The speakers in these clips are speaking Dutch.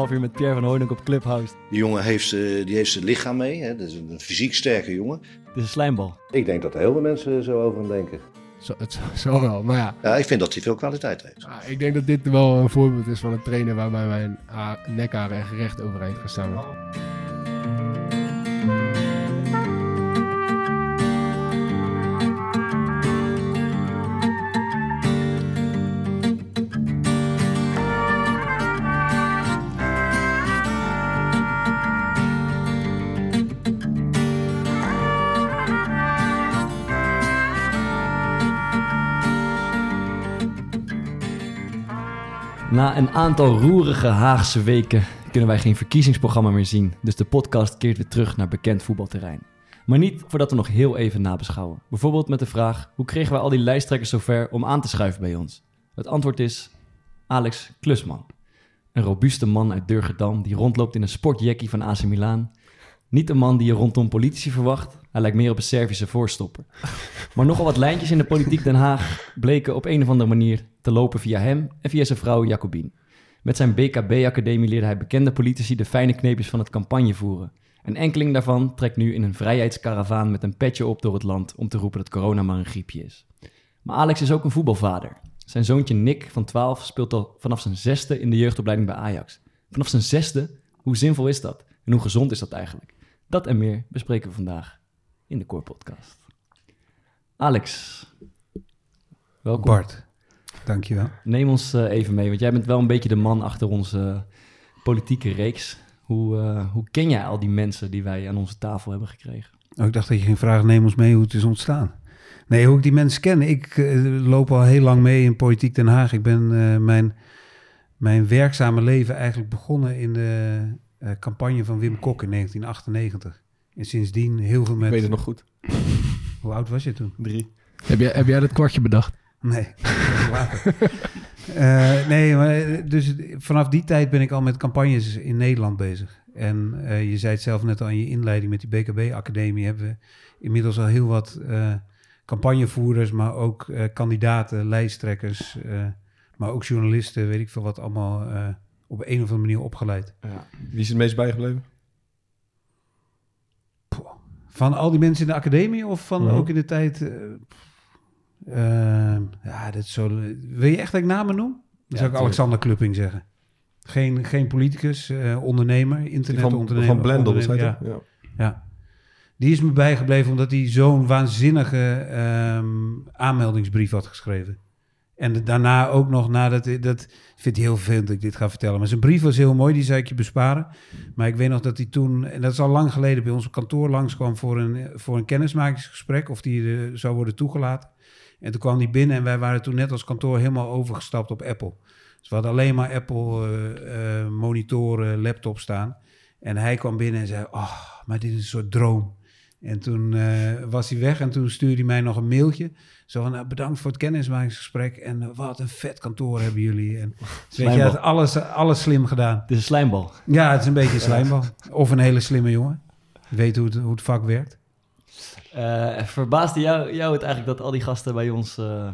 half uur met Pierre van Hooydonk op Clubhouse. Die jongen heeft, eh, die heeft zijn lichaam mee. Hè? Dat is een fysiek sterke jongen. Het is een slijmbal. Ik denk dat er heel veel mensen zo over hem denken. Zo, het zo wel, maar ja. Ja, ik vind dat hij veel kwaliteit heeft. Ah, Ik denk dat dit wel een voorbeeld is van een trainer waarbij mijn ha- nekharen echt recht overeind gaan staan. Na een aantal roerige Haagse weken kunnen wij geen verkiezingsprogramma meer zien. Dus de podcast keert weer terug naar bekend voetbalterrein. Maar niet voordat we nog heel even nabeschouwen. Bijvoorbeeld met de vraag: hoe kregen wij al die lijsttrekkers zover om aan te schuiven bij ons? Het antwoord is Alex Klusman. Een robuuste man uit Durgedam die rondloopt in een sportjackie van AC Milan. Niet een man die je rondom politici verwacht. Hij lijkt meer op een Servische voorstopper. Maar nogal wat lijntjes in de politiek Den Haag bleken op een of andere manier te lopen via hem en via zijn vrouw Jacobien. Met zijn BKB-academie leerde hij bekende politici de fijne kneepjes van het campagne voeren. Een enkeling daarvan trekt nu in een vrijheidskaravaan met een petje op door het land om te roepen dat corona maar een griepje is. Maar Alex is ook een voetbalvader. Zijn zoontje Nick van 12 speelt al vanaf zijn zesde in de jeugdopleiding bij Ajax. Vanaf zijn zesde? Hoe zinvol is dat? En hoe gezond is dat eigenlijk? Dat en meer bespreken we vandaag in de Core Podcast. Alex, welkom. Bart, dankjewel. Neem ons eh, even mee, want jij bent wel een beetje de man achter onze eh, politieke reeks. Hoe, eh, hoe ken jij al die mensen die wij aan onze tafel hebben gekregen? Oh, ik dacht dat je ging vragen, neem ons mee hoe het is ontstaan. Nee, hoe ik die mensen ken. Ik loop al heel lang mee in Politiek Den Haag. Ik ben eh, mijn, mijn werkzame leven eigenlijk begonnen in de eh, campagne van Wim Kok in 1998. En sindsdien heel veel met... Ik weet het nog goed. Hoe oud was je toen? Drie. Heb jij, heb jij dat kwartje bedacht? Nee, Eh, nee, maar eh, dus vanaf die tijd ben ik al met campagnes in Nederland bezig. En eh, je zei het zelf net al in je inleiding met die BKB-academie... hebben we inmiddels al heel wat campagnevoerders... maar ook kandidaten, lijsttrekkers... maar ook journalisten, weet ik veel wat, allemaal op een of andere manier opgeleid. Ja. Wie is het meest bijgebleven? Van al die mensen in de academie of van Mhm. ook in de tijd... eh, ja, dit zo... Wil je echt dat ik namen noem? Dan zou ik. Alexander Klupping zeggen. Geen, geen politicus, eh, ondernemer, Die van, internetondernemer. van Blendel, zei ja, Ja. ja. Die is me bijgebleven omdat hij zo'n waanzinnige ehm, aanmeldingsbrief had geschreven. En daarna ook nog nadat... Dat vindt hij heel vervelend dat ik dit ga vertellen. Maar zijn brief was heel mooi, die zou ik je besparen. Maar ik weet nog dat hij toen... En dat is al lang geleden bij ons kantoor langskwam voor een, voor een kennismakingsgesprek. Of die eh, zou worden toegelaten. En toen kwam hij binnen en wij waren toen net als kantoor helemaal overgestapt op Apple. Dus we hadden alleen maar Apple eh, eh, monitoren, laptop staan. En hij kwam binnen en zei, oh, maar dit is een soort droom. En toen eh, was hij weg en toen stuurde hij mij nog een mailtje. Zo van, nou, bedankt voor het kennismakingsgesprek. En wat een vet kantoor hebben jullie. En weet je, alles, alles slim gedaan. Het is een slijmbal. Ja, het is een beetje een slijmbal. Of een hele slimme jongen. Weet hoe het, hoe het vak werkt. Eh, verbaasde jou, jou het eigenlijk dat al die gasten bij ons eh,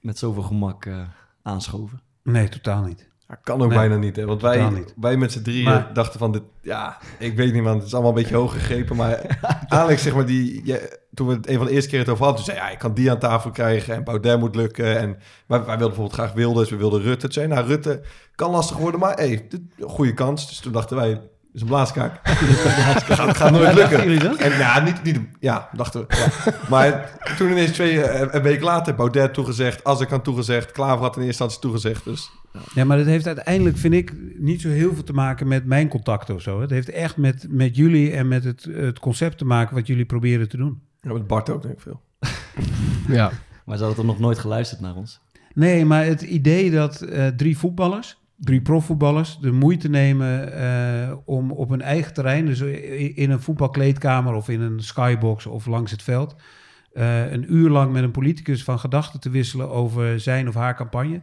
met zoveel gemak eh, aanschoven? Nee, totaal niet. Ja, kan ook Nee, bijna niet, hè? Want wij, niet. wij met z'n drieën Maar- dachten van dit... Ja, ik weet niet, man. Het is allemaal een beetje hoog gegrepen. Maar Alex, zeg maar, die... ja, toen we het een van de eerste keer het over hadden... Toen zei ja, ik kan die aan tafel krijgen en Baudet moet lukken. En, maar wij wilden bijvoorbeeld graag Wilders. We wilden Rutte. Toen zei nou, Rutte kan lastig worden, maar hey, dit, goede kans. Dus toen dachten wij, is een blaaskaak. gaat, gaat nooit lukken. En ja, niet, niet, ja, dachten we. Ja. Maar toen ineens twee, eh, een week later, Baudet toegezegd, als ik had toegezegd, Klaver had in eerste instantie toegezegd. Dus Ja, maar dat heeft uiteindelijk, vind ik, niet zo heel veel te maken met mijn contacten of zo. Het heeft echt met, met jullie en met het, het concept te maken wat jullie proberen te doen. ja, met Bart ook denk ik veel. Ja. Maar ze hadden toch nog nooit geluisterd naar ons? Nee, maar het idee dat eh, drie voetballers, drie profvoetballers, de moeite nemen eh, om op hun eigen terrein, dus in een voetbalkleedkamer of in een skybox of langs het veld, eh, een uur lang met een politicus van gedachten te wisselen over zijn of haar campagne.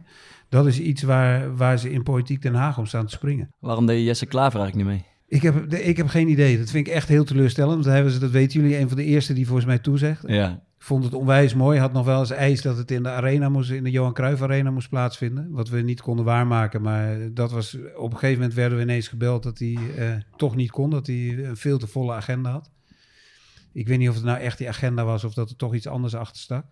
Dat is iets waar, waar ze in Politiek Den Haag om staan te springen. Waarom deed Jesse Klaver eigenlijk niet mee? Ik heb, ik heb geen idee. Dat vind ik echt heel teleurstellend. Want hij was, dat weten jullie, een van de eerste die volgens mij toezegt. Ja, vond het onwijs mooi. Had nog wel eens eis dat het in de arena moest, in de Johan Cruijff Arena moest plaatsvinden. Wat we niet konden waarmaken. Maar dat was, op een gegeven moment werden we ineens gebeld dat hij eh, toch niet kon. Dat hij een veel te volle agenda had. Ik weet niet of het nou echt die agenda was of dat er toch iets anders achter stak.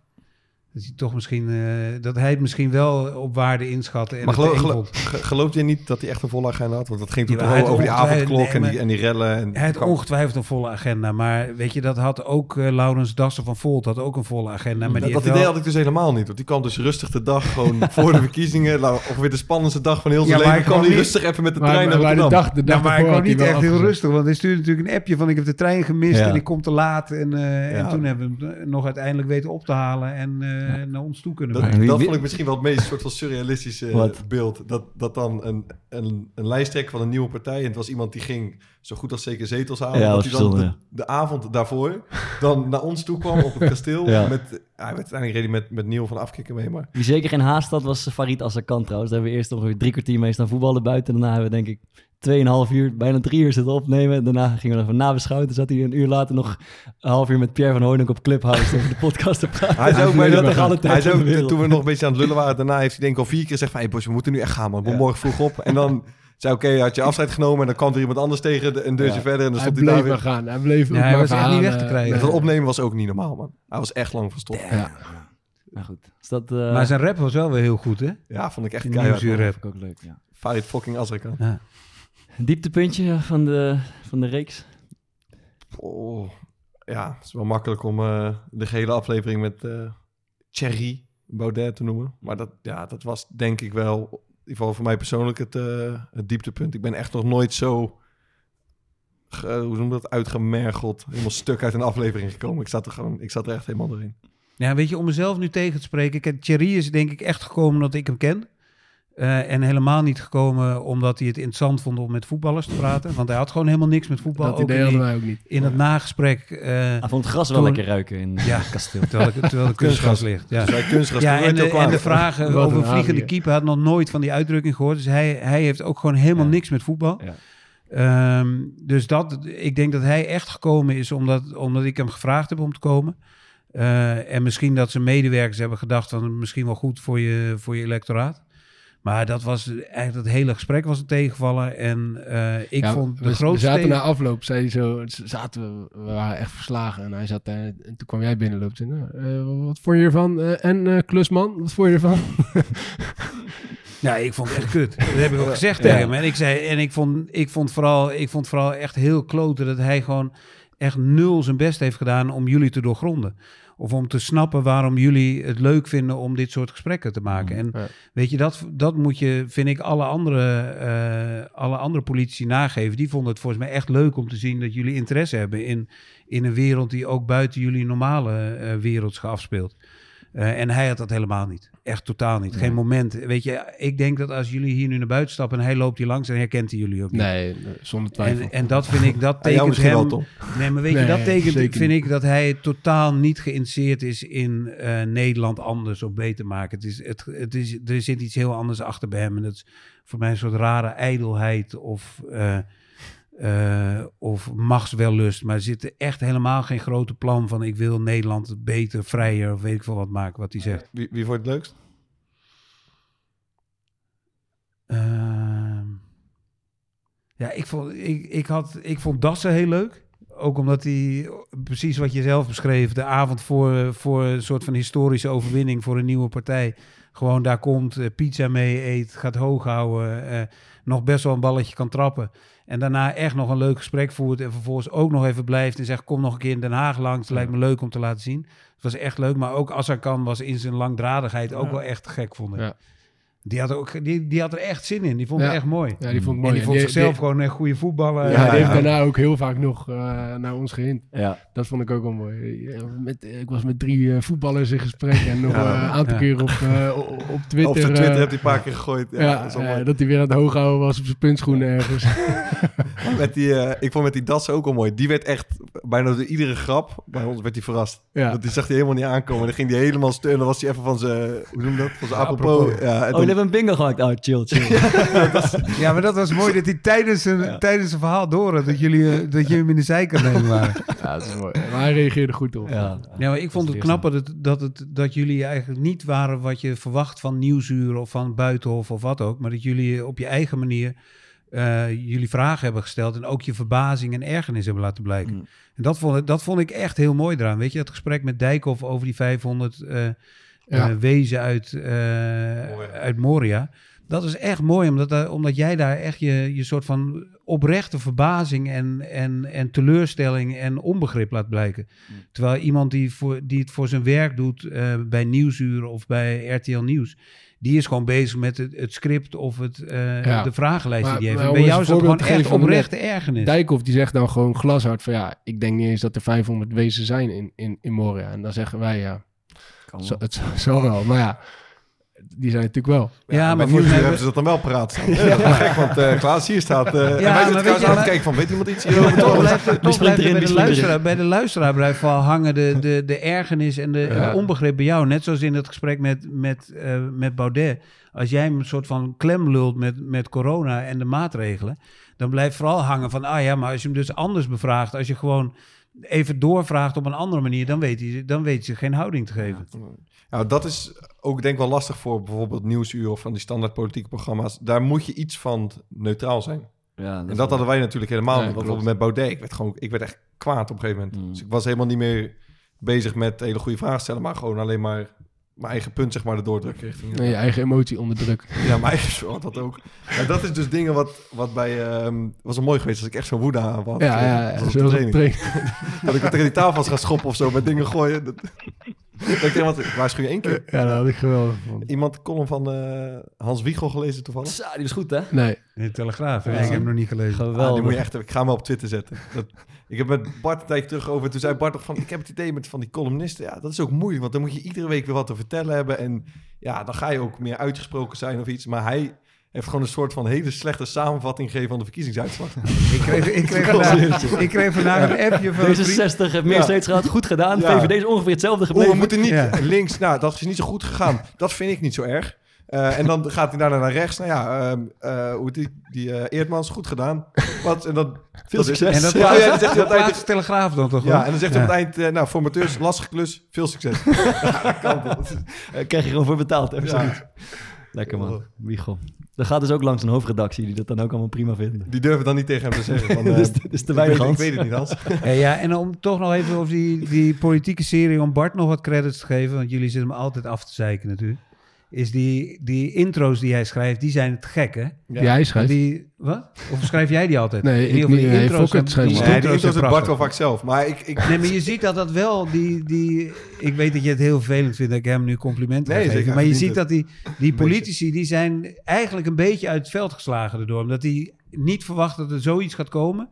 Dat hij toch misschien, eh, dat hij het misschien wel op waarde inschatte. En Maar geloof, geloof, je niet dat hij echt een volle agenda had? Want dat ging toen Ja, hij over die avondklok en, die, en die rellen. En Hij had ongetwijfeld een volle agenda. Maar weet je, dat had ook eh, Laurens Dassen van Volt had ook een volle agenda. Maar die dat idee wel- had ik dus helemaal niet. Want die kwam dus rustig de dag gewoon voor de verkiezingen. nou, Ongeveer de spannendste dag van heel zijn Ja, maar leven. hij kwam hij niet- rustig even met de Maar, trein maar, naar maar de Rotterdam. dag, de dag Ja, maar ik ervoor kwam hij niet echt heel rustig, want hij stuurde natuurlijk een appje van ik heb de trein gemist Ja. en ik kom te laat. En, eh, en toen hebben we hem nog uiteindelijk weten op te halen en eh, naar ons toe kunnen Dat, brengen. Dat vond ik misschien wel het meest soort van surrealistische Wat? beeld. Dat, dat dan een, een, een lijsttrekker van een nieuwe partij... en het was iemand die ging zo goed als zeker zetels halen... Ja, dat hij dan de, avond daarvoor dan naar ons toe kwam op het kasteel. Ja. Met, ja, uiteindelijk hij met, met Neil van Afkikken mee, maar... Wie zeker geen haast had, was Farid Azarkan trouwens. Daar hebben we eerst nog drie kwartier mee staan voetballen buiten. Daarna hebben we denk ik tweeënhalf uur, bijna drie uur zitten opnemen. Daarna gingen we nog even nabeschouwen. Toen zat hij een uur later nog een half uur met Pierre van Hooydonk op Clubhouse over de podcast te praten. Hij zei ook, bij Dat dat, tegen alle hij tijd ook toen we nog een beetje aan het lullen waren, daarna heeft hij denk ik al vier keer gezegd van, hey boys, we moeten nu echt gaan man, we Ja. morgen vroeg op. En dan zei oké, had je afscheid genomen en dan kwam er iemand anders tegen, een deurtje Ja. verder en dan Hij stond hij daar bleef weer. maar gaan. Hij bleef Ja, hij maar was echt niet weg te krijgen. eh, Dat opnemen was ook niet normaal man. Hij was echt lang van stof. Ja. Nou goed, is dat... eh, Maar zijn rap was wel weer heel goed, hè? Ja, vond ik echt keihard. rap. vond ik ook leuk, ja. Farid fucking Azarkan. Ja. Dieptepuntje van de, van de reeks. Oh, ja, het is wel makkelijk om eh, de gehele aflevering met eh Thierry Baudet te noemen. Maar dat, ja, dat was denk ik wel, in ieder geval voor mij persoonlijk, het, eh, het dieptepunt. Ik ben echt nog nooit zo, ge- hoe noem je dat, uitgemergeld, helemaal stuk uit een aflevering gekomen. Ik zat er gewoon, ik zat er echt helemaal doorheen. Ja, weet je, om mezelf nu tegen te spreken. Thierry is denk ik echt gekomen omdat ik hem ken. Eh, en helemaal niet gekomen omdat hij het interessant vond om met voetballers te praten. Want hij had gewoon helemaal niks met voetbal. Dat Ook idee hadden wij ook niet. in het nagesprek, eh, Hij vond het gras wel Toen- lekker ruiken in Ja. het kasteel. terwijl, de kunstgras ligt. Ja. Dus kunstgras Ja, en de, en de vragen Wat over vliegende ja. keeper had nog nooit van die uitdrukking gehoord. Dus hij, hij heeft ook gewoon helemaal Ja. niks met voetbal. Ja. Ehm, dus dat, ik denk dat hij echt gekomen is omdat, omdat ik hem gevraagd heb om te komen. Eh, en misschien dat zijn medewerkers hebben gedacht van misschien wel goed voor je, voor je electoraat. Maar dat was eigenlijk het hele gesprek was een tegenvallen. En eh, ik Ja, vond de we, we grootste zaten tegen- na afloop, zei hij zo, zaten we, we waren echt verslagen. En hij zat daar, en toen kwam jij binnenloopt. En, eh, wat vond je ervan? Eh, en eh, Klusman, wat vond je ervan? Ja, ik vond het echt kut. Dat heb ik ook gezegd Ja. tegen hem. En ik zei, en ik vond, ik vond vooral, ik vond vooral echt heel kloten dat hij gewoon echt nul zijn best heeft gedaan om jullie te doorgronden. Of om te snappen waarom jullie het leuk vinden om dit soort gesprekken te maken. En Ja. weet je, dat, dat moet je, vind ik, alle andere, eh, alle andere politici nageven. Die vonden het volgens mij echt leuk om te zien dat jullie interesse hebben in, in een wereld die ook buiten jullie normale eh wereld zich afspeelt. Eh, en hij had dat helemaal niet. Echt totaal niet. Geen moment. Weet je, ik denk dat als jullie hier nu naar buiten stappen en hij loopt hier langs, dan herkent hij jullie ook niet. Nee, zonder twijfel. En, en dat vind ik, dat tekent wel, hem... Tom. Nee, maar weet je, dat tekent, vind niet. ik dat hij totaal niet geïnteresseerd is in eh, Nederland anders of beter maken. Het is, het, het is, er zit iets heel anders achter bij hem. En dat is voor mij een soort rare ijdelheid of, eh, eh, of machtswellust. Maar er zit echt helemaal geen grote plan van ik wil Nederland beter, vrijer of weet ik veel wat maken wat hij zegt. Wie, wie vond het leukst? Ehm, ja, ik vond, ik, ik, had, ik vond Dassen heel leuk. Ook omdat hij, precies wat je zelf beschreef, de avond voor, voor een soort van historische overwinning voor een nieuwe partij. Gewoon daar komt, eh, pizza mee eet, gaat hoog houden, eh, nog best wel een balletje kan trappen. En daarna echt nog een leuk gesprek voert en vervolgens ook nog even blijft en zegt, kom nog een keer in Den Haag langs. Het lijkt me leuk om te laten zien. Het was echt leuk, maar ook als hij kan was in zijn langdradigheid ook wel echt gek, vond ik. Die, had ook, die, die had er echt zin in. Die vond Ja. het echt mooi. Ja, die vond En mooi. die vond En zichzelf die- gewoon een goede voetballer. Ja, Ja, die heeft daarna ook heel vaak nog eh, naar ons gehind. Ja. Dat vond ik ook wel mooi. Ja, Met, ik was met drie eh, voetballers in gesprek en nog Ja. eh, een aantal Ja. keer op, eh, op- Twitter. Op Twitter eh, heb hij een paar keer gegooid. Ja, ja, dat eh, dat hij weer aan het hoog houden was op zijn puntschoenen ergens. Met die, eh, ik vond met die das ook al mooi. Die werd echt bijna door iedere grap. Bij ons werd hij verrast. Ja. Want die zag hij helemaal niet aankomen. Dan ging hij helemaal steun. Dan was hij even van zijn, hoe noem je dat? Van zijn apropos. Apropos. Ja, en Oh dan hebben een bingo gemaakt. Oh, chill, chill. Ja, maar dat was mooi dat hij tijdens een, tijdens een verhaal door had dat jullie, eh, dat jullie hem in de zijkant nemen waren. Ja, dat is mooi. Maar hij reageerde goed op. ja. Ja, maar ik vond het is knap dat, het, dat, het, dat jullie eigenlijk niet waren wat je verwacht van Nieuwsuur of van Buitenhof of wat ook. Maar dat jullie op je eigen manier eh, jullie vragen hebben gesteld en ook je verbazing en ergernis hebben laten blijken. Mm. En dat vond, ik- dat vond ik echt heel mooi eraan. Weet je, het gesprek met Dijkhoff over die 500 eh, Ja. eh, wezen uit, eh, uit Moria. Dat is echt mooi, omdat, omdat jij daar echt je, je soort van oprechte verbazing en, en, en teleurstelling en onbegrip laat blijken. Terwijl iemand die, voor, die het voor zijn werk doet eh, bij Nieuwsuur of bij RTL Nieuws, die is gewoon bezig met het, het script of het, Ja. de vragenlijst Maar- die hij heeft. bij jou is dat gewoon echt oprechte ergernis. Dijkhoff die zegt dan gewoon glashard van ja, ik denk niet eens dat er 500 wezen zijn in, in, in Moria. En dan zeggen wij ja, Kan zo, wel. het zal wel. Maar ja, die zijn natuurlijk wel. Ja, Ja, maar hebben ze dat dan wel paraat staan. Ja, dat is gek, want eh Klaas hier staat. eh en wij maar zitten weet trouwens je, aan maar- het kijken van, weet iemand iets Ja, hierover? maar toch blijft, er- toch springt blijft er erin, bij, de erin? luisteraar, bij de luisteraar blijft wel hangen de, de, de ergernis en de, Ja. de onbegrip bij jou. Net zoals in het gesprek met, met, eh, met Baudet. Als jij hem een soort van klem lult met, met corona en de maatregelen... dan blijft vooral hangen van... ah ja, maar als je hem dus anders bevraagt... als je gewoon even doorvraagt op een andere manier... dan weet hij, dan weet hij geen houding te geven. Nou, dat is ook denk ik wel lastig voor bijvoorbeeld Nieuwsuur of van die standaard politieke programma's. Daar moet je iets van neutraal zijn. Ja, En is dat wel- hadden wij natuurlijk helemaal Nee, niet. klopt. Bijvoorbeeld met Baudet. Ik werd, gewoon, ik werd echt kwaad op een gegeven moment. Mm. Dus ik was helemaal niet meer bezig met hele goede vragen stellen, maar gewoon alleen maar mijn eigen punt zeg maar erdoor drukken richting. En je eigen emotie onder druk. Ja, mijn eigen soort dat ook. En dat is dus dingen wat, wat bij... ehm was wel mooi geweest als ik echt zo'n woede aan had. Ja, eh, ja, ja. de training. training. Dat ik tegen die tafel was gaan schoppen of zo met dingen gooien. Dat, dat ik iemand, ik waarschuw je één keer. Ja, dat had ik geweldig vond. Iemand de column van eh, Hans Wiegel gelezen toevallig. Zo, die was goed, hè? Nee. In de Telegraaf, hè? Ja. ik heb hem nog niet gelezen. Geweldig. Ah, die moet je echt, ik ga hem op Twitter zetten. Dat, ik heb met Bart een tijdje terug over. Toen zei Bart nog van, ik heb het idee met van die columnisten. Ja, dat is ook moeilijk, want dan moet je iedere week weer wat te vertellen hebben. En ja, dan ga je ook meer uitgesproken zijn of iets. Maar hij heeft gewoon een soort van hele slechte samenvatting gegeven van de verkiezingsuitslag. Ik kreeg, ik kreeg, vandaag, ik kreeg vandaag een appje van een vriend. D66 heeft meer Ja. steeds gehad. Goed gedaan. Ja. VVD is ongeveer hetzelfde Oh, gebleven. we moeten niet Ja. links. Nou, dat is niet zo goed gegaan. Dat vind ik niet zo erg. Eh, en dan gaat hij daarna naar rechts. Nou ja, ehm, eh, hoe heet die, die eh, Eerdmans, goed gedaan. Wat, en dan, Veel succes. En dat Ja, ja, dan zegt hij dat altijd- plaatst de Telegraaf dan toch? Ja, hoor? en dan zegt hij Ja. op het eind, nou, formateurs, lastige klus, veel succes. Daar krijg je gewoon voor betaald. Hè, Ja. Lekker man. Wiegel. Dat gaat dus ook langs een hoofdredactie die dat dan ook allemaal prima vinden. Die durven dan niet tegen hem te zeggen. Van, eh, dus, dus te ik, weinig weet, ik Hans. weet het niet, Hans. Ja, ja, en om toch nog even over die, die politieke serie, om Bart nog wat credits te geven, want jullie zitten hem altijd af te zeiken natuurlijk. Is die, die intro's die hij schrijft, die zijn het gek, hè? Die hij schrijft. Die, wat? Of schrijf jij die altijd? Nee, ik geval, niet. die Nee, intro's Fokker zijn- schrijft die Nee, die intro's intro's zijn doet Bart wel vaak zelf. Maar ik, ik, Nee, maar je ziet dat dat wel, die, die, ik weet dat je het heel vervelend vindt dat ik hem nu complimenten Nee, ga geven, zeker, maar je ziet dat die, die politici, die zijn eigenlijk een beetje uit het veld geslagen erdoor, omdat die niet verwachten dat er zoiets gaat komen.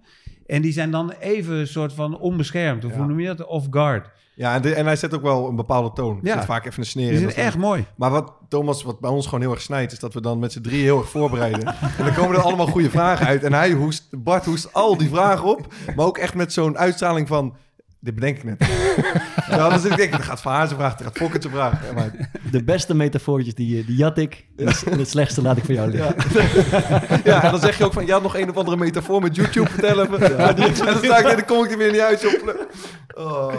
En die zijn dan even een soort van onbeschermd, of Ja. hoe noem je dat? Off guard. Ja, en, de- en hij zet ook wel een bepaalde toon. Ja. Er zit vaak even een sneer in. Dat is echt mooi. Maar wat Thomas, wat bij ons gewoon heel erg snijdt, is dat we dan met z'n drie heel erg voorbereiden. en dan komen er allemaal goede vragen uit. En hij hoest, Bart hoest al die vragen op, maar ook echt met zo'n uitstraling van. Dit bedenk ik net. ja, dan zit ik denk, er gaat Van Hazen vragen, er gaat Fokker te vragen. Ja, maar, De beste metafoortjes die, die jat ik. En het- slechtste laat ik voor jou liggen. ja, en dan zeg je ook van, je had nog een of andere metafoor met YouTube vertellen. Ja, die- en dan sta ik dan kom ik er weer niet uit. Zo. Oh,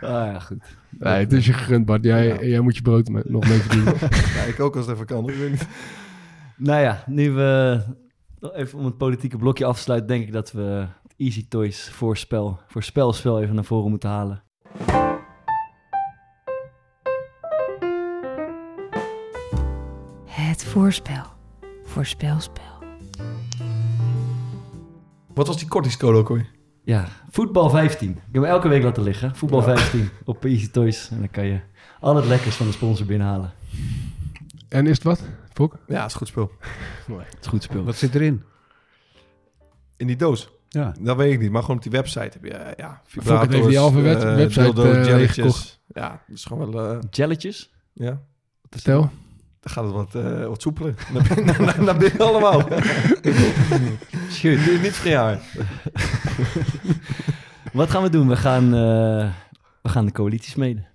ja. Ah ja, goed. Nee, het is je gegund, Bart. Jij, jij moet je brood met, nog mee verdienen. Ja, ik ook als het even kan. Ik weet niet. Nou ja, nu we... Even om het politieke blokje af te sluiten, denk ik dat we Easy Toys voorspel, voorspelspel even naar voren moeten halen. Het voorspel. Voorspelspel. Wat was die kortingscode ook hoor? Ja, voetbal 15. Ik heb hem elke week laten liggen. Voetbal 15 op Easy Toys. En dan kan je al het lekkers van de sponsor binnenhalen. En is het wat? Fok? Ja, het is goed spul. Het is goed speel. Wat zit erin? In die doos. Ja. Dat weet ik niet, maar gewoon op die website heb je, eh, ja, Fokker heeft die halve web- eh, website, dildo, eh, jelletjes. Ja, dat is gewoon wel, eh, Jelletjes? ja, Vertel. dan gaat het wat, eh, wat soepeler. naar, binnen, naar, naar binnen allemaal. Schuut. Dit is niet verjaard. Wat gaan we doen? We gaan, eh, we gaan de coalitie smeden.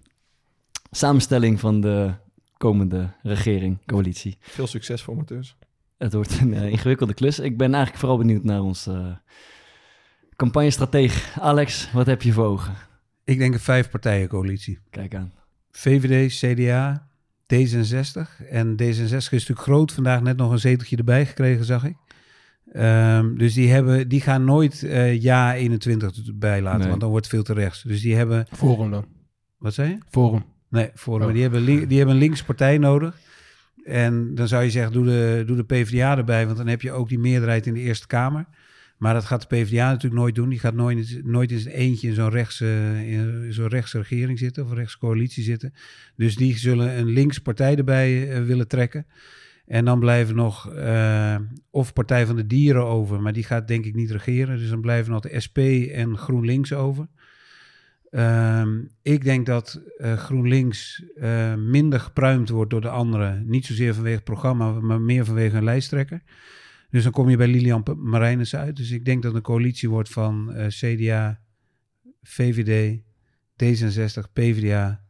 Samenstelling van de komende regering, coalitie. Veel succes voor amateurs. Het wordt een ingewikkelde klus. Ik ben eigenlijk vooral benieuwd naar ons uh, campagnestratege. Alex, wat heb je voor ogen? Ik denk een vijf-partijen-coalitie. Kijk aan. VVD, CDA, D66. En D66 is natuurlijk groot. Vandaag net nog een zeteltje erbij gekregen, zag ik. Um, dus die, hebben, die gaan nooit uh, ja 21 erbij laten, Nee. want dan wordt het veel te rechts. Dus die hebben... Forum dan. Wat zei je? Forum. Nee, voor, Oh. maar die hebben, die hebben een linkse partij nodig. En dan zou je zeggen, doe de, doe de PvdA erbij, want dan heb je ook die meerderheid in de Eerste Kamer. Maar dat gaat de PvdA natuurlijk nooit doen. Die gaat nooit, nooit in eentje in zo'n rechtse, regering zitten of een rechtse coalitie zitten. Dus die zullen een linkse partij erbij eh, willen trekken. En dan blijven nog eh, of Partij van de Dieren over, maar die gaat denk ik niet regeren. Dus dan blijven nog de SP en GroenLinks over. Ehm, ik denk dat eh, GroenLinks minder gepruimd wordt door de anderen. Niet zozeer vanwege het programma, maar meer vanwege een lijsttrekker. Dus dan kom je bij Lilian Marijnissen uit. Dus ik denk dat het een coalitie wordt van eh, CDA, VVD, D66, PvdA,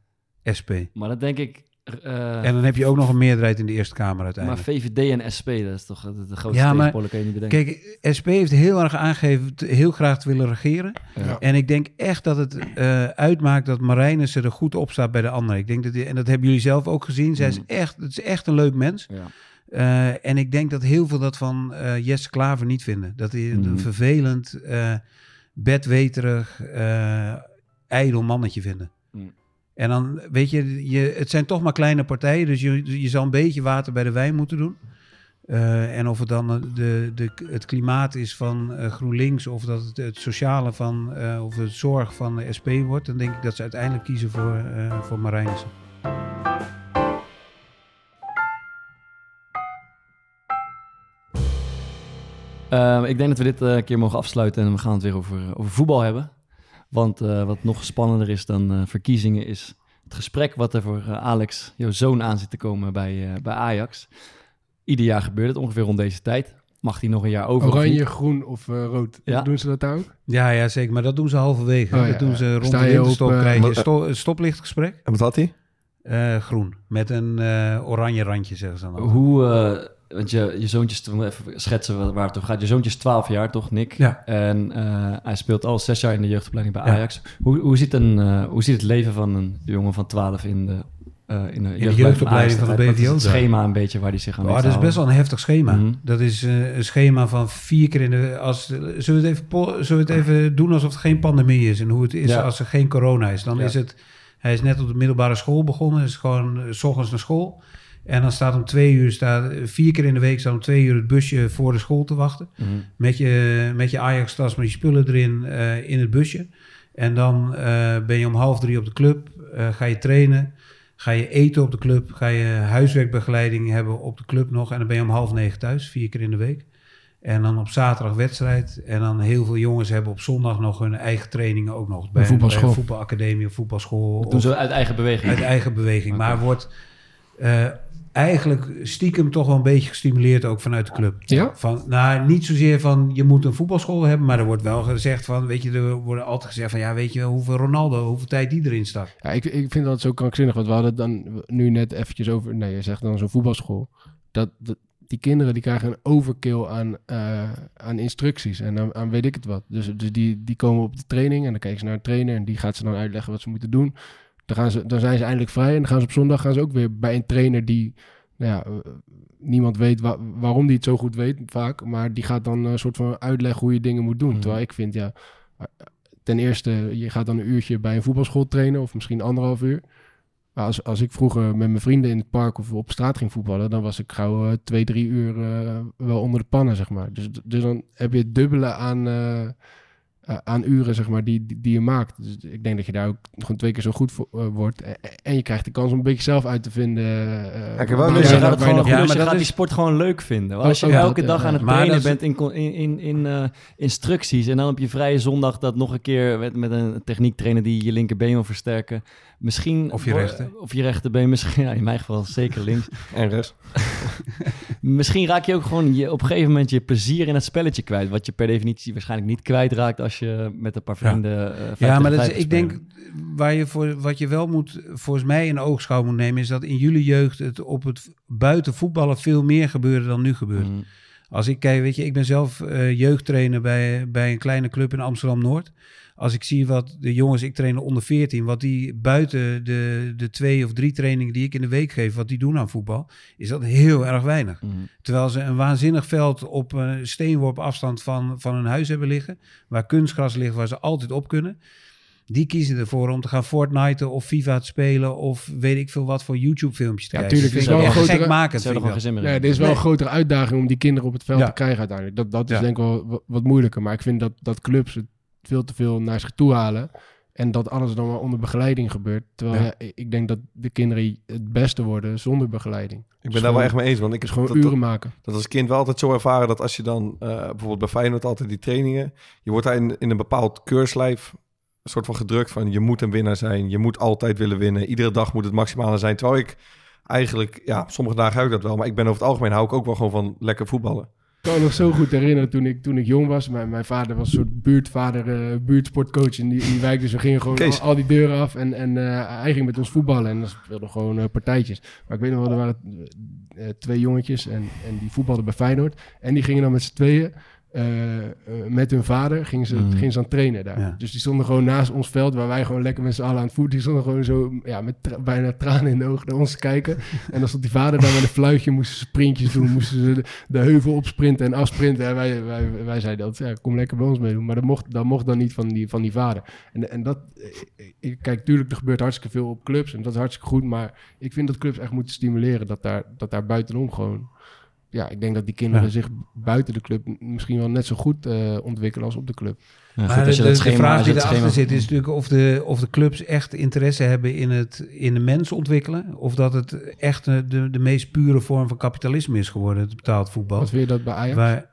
SP. Maar dat denk ik... eh, En dan heb je ook nog een meerderheid in de Eerste Kamer maar uiteindelijk. VVD en SP, dat is toch de, de grootste Ja, maar- tegenpolen, kan je niet bedenken. Kijk, SP heeft heel erg aangegeven te- heel graag te willen regeren. Ja. En ik denk echt dat het eh, uitmaakt dat Marijnissen er goed op staat bij de anderen. Ik denk dat die, en dat hebben jullie zelf ook gezien. Zij is Mm. echt, het is echt een leuk mens. Ja. Eh, en ik denk dat heel veel dat van eh Jesse Klaver niet vinden. Dat hij Mhm. een vervelend, eh bedweterig, ijdel mannetje vinden. Mm. En dan, weet je, je, het zijn toch maar kleine partijen, dus je, je zal een beetje water bij de wijn moeten doen. En of het dan de, de, het klimaat is van GroenLinks of dat het, het sociale van, of het zorg van de SP wordt, dan denk ik dat ze uiteindelijk kiezen voor, voor Marijnissen. Eh, ik denk dat we dit eh, keer mogen afsluiten en we gaan het weer over, over voetbal hebben. Want eh, wat nog spannender is dan eh, verkiezingen is het gesprek wat er voor eh, Alex, jouw zoon, aan zit te komen bij, eh, bij Ajax. Ieder jaar gebeurt het ongeveer rond deze tijd. Mag hij nog een jaar over? Oranje, groen of eh, rood. Ja. Doen ze dat daar ook? Ja, ja, zeker. Maar dat doen ze halverwege. Oh, ja, dat doen ze rond Sta de winterstop. eh, krijg je een sto- een stoplichtgesprek. En wat had hij? Eh, groen. Met een eh, oranje randje, zeggen ze dan. Hoe, eh, want je, je zoontje, is- even schetsen waar- het over gaat. Je zoontje is 12 jaar, toch, Nick? Ja. En eh, hij speelt al zes jaar in de jeugdopleiding bij Ja. Ajax. Hoe, hoe, ziet een, eh, hoe ziet het leven van een jongen van 12 in de, eh in de, jeugdopleiding van de BVO Het schema een beetje waar hij zich aan Oh, dat is best wel een heftig schema. Mhm. Dat is eh, een schema van vier keer in de... Als, zullen, we het even, po- zullen we het even doen alsof het geen pandemie is? En hoe het is Ja. als er geen corona is? Dan Ja. is het... Hij is net op de middelbare school begonnen. is gewoon eh, s ochtends naar school. En dan staat om twee uur... Staat, vier keer in de week staat om twee uur het busje voor de school te wachten. Mhm. Met je, met je Ajax-tas, met je spullen erin eh, in het busje. En dan eh, ben je om half drie op de club. eh, ga je trainen. Ga je eten op de club. Ga je huiswerkbegeleiding hebben op de club nog. En dan ben je om half negen thuis, vier keer in de week. En dan op zaterdag wedstrijd. En dan heel veel jongens hebben op zondag nog hun eigen trainingen ook nog. Bij, een voetbalacademie of voetbalschool. Dat doen ze uit eigen beweging. uit eigen beweging. Maar wordt eh, eigenlijk stiekem toch wel een beetje gestimuleerd ook vanuit de club. Ja? Van, nou, niet zozeer van je moet een voetbalschool hebben, maar er wordt wel gezegd van, weet je, er wordt altijd gezegd van, ja, weet je wel hoeveel Ronaldo, hoeveel tijd die erin stak. Ja, ik, ik vind dat zo krankzinnig. Want we hadden dan nu net eventjes over... Nee, je zegt dan zo'n voetbalschool. Dat, dat, die kinderen die krijgen een overkill aan, eh, aan instructies. En aan, aan weet ik het wat. Dus, dus die, die komen op de training en dan kijken ze naar een trainer. En die gaat ze dan uitleggen wat ze moeten doen. Dan, gaan ze, dan zijn ze eindelijk vrij. En dan gaan ze op zondag gaan ze ook weer bij een trainer die... Nou ja, eh, niemand weet wa- waarom die het zo goed weet vaak. Maar die gaat dan een soort van uitleggen hoe je dingen moet doen. Mhm. Terwijl ik vind, ja... eh, Ten eerste, je gaat dan een uurtje bij een voetbalschool trainen. Of misschien anderhalf uur. Maar als, als ik vroeger met mijn vrienden in het park of op straat ging voetballen, dan was ik gauw eh, twee, drie uur wel onder de pannen, zeg maar. Dus, dus dan heb je het dubbele aan, aan uren, zeg maar, die, die, die je maakt. Dus ik denk dat je daar ook gewoon twee keer zo goed voor, eh, wordt. En, en je krijgt de kans om een beetje zelf uit te vinden. eh, wel waar Dus Ja, je gaat, het gewoon, nog- ja, dus maar je gaat die sport gewoon leuk vinden. Want als je Oh, oh, elke dat, dag ja. aan het Maar trainen is- bent in, in, in, in eh, instructies en dan op je vrije zondag dat nog een keer met, met een techniek trainen die je linkerbeen wil versterken. Misschien, Of je rechter. Of je rechterbeen, misschien, ja, in mijn geval zeker links. En rest. misschien raak je ook gewoon je, op een gegeven moment je plezier in het spelletje kwijt. Wat je per definitie waarschijnlijk niet kwijtraakt als je met een paar vrienden... eh, Ja, tegen maar dat is, ik denk, waar je voor, wat je wel moet, volgens mij in oogschouw moet nemen, is dat in jullie jeugd het op het buiten voetballen veel meer gebeurde dan nu gebeurt. Mhm. Als ik kijk, weet je, ik ben zelf eh, jeugdtrainer bij, bij een kleine club in Amsterdam-Noord. Als ik zie wat de jongens, ik train onder 14, wat die buiten de, de twee of drie trainingen die ik in de week geef, wat die doen aan voetbal, is dat heel erg weinig. Mhm. Terwijl ze een waanzinnig veld op een steenworp afstand van, van hun huis hebben liggen, waar kunstgras ligt, waar ze altijd op kunnen. Die kiezen ervoor om te gaan Fortnite of FIFA te spelen of weet ik veel wat voor YouTube-filmpjes te Ja, kijken. tuurlijk, Dat het is wel een grotere- er geen zin meer. Nee, er is wel Nee. een grotere uitdaging om die kinderen op het veld Ja. te krijgen uiteindelijk. Dat, dat is Ja. denk ik wel wa- wat moeilijker. Maar ik vind dat, dat clubs het veel te veel naar zich toe halen. En dat alles dan maar onder begeleiding gebeurt. Terwijl Ja. ja, ik denk dat de kinderen het beste worden zonder begeleiding. Ik ben daar wel echt mee eens, want ik heb is gewoon dat, uren dat, maken. dat als kind wel altijd zo ervaren dat als je dan eh, bijvoorbeeld bij Feyenoord altijd die trainingen, je wordt daar in, in een bepaald keurslijf een soort van gedrukt van je moet een winnaar zijn, je moet altijd willen winnen, iedere dag moet het maximale zijn. Terwijl ik eigenlijk, ja, sommige dagen heb ik dat wel, maar ik ben over het algemeen hou ik ook wel gewoon van lekker voetballen. Ik kan me nog zo goed herinneren toen ik, toen ik jong was. Mijn, mijn vader was een soort buurtvader, eh, buurtsportcoach in die, die wijk. Dus we gingen gewoon al, al die deuren af. En, en eh, hij ging met ons voetballen. En dan speelden we gewoon eh, partijtjes. Maar ik weet nog wel, er waren twee jongetjes. En, en die voetbalden bij Feyenoord. En die gingen dan met z'n tweeën. Eh, eh, met hun vader gingen ze, Mhm. gingen ze aan trainen daar. Ja. Dus die stonden gewoon naast ons veld, waar wij gewoon lekker met z'n allen aan het voeten. Die stonden gewoon zo ja, met tra- bijna tranen in de ogen naar ons te kijken. En dan stond die vader daar met een fluitje, moesten ze sprintjes doen, moesten ze de, de heuvel opsprinten en afsprinten. En wij, wij, wij zeiden dat, ja, kom lekker bij ons meedoen. Maar dat mocht, dat mocht dan niet van die, van die vader. En, en dat, ik- ik, kijk, tuurlijk, er gebeurt hartstikke veel op clubs en dat is hartstikke goed. Maar ik vind dat clubs echt moeten stimuleren dat daar, dat daar buitenom gewoon... Ja, ik denk dat die kinderen Ja. zich buiten de club misschien wel net zo goed eh, ontwikkelen als op de club. Ja, goed, Maar als je de, dat de schema- vraag als je die dat erachter schema- zit is natuurlijk of de, of de clubs echt interesse hebben in, het, in de mens ontwikkelen. Of dat het echt de, de, de meest pure vorm van kapitalisme is geworden, het betaald voetbal. Wat vind je dat bij Ajax? Waar,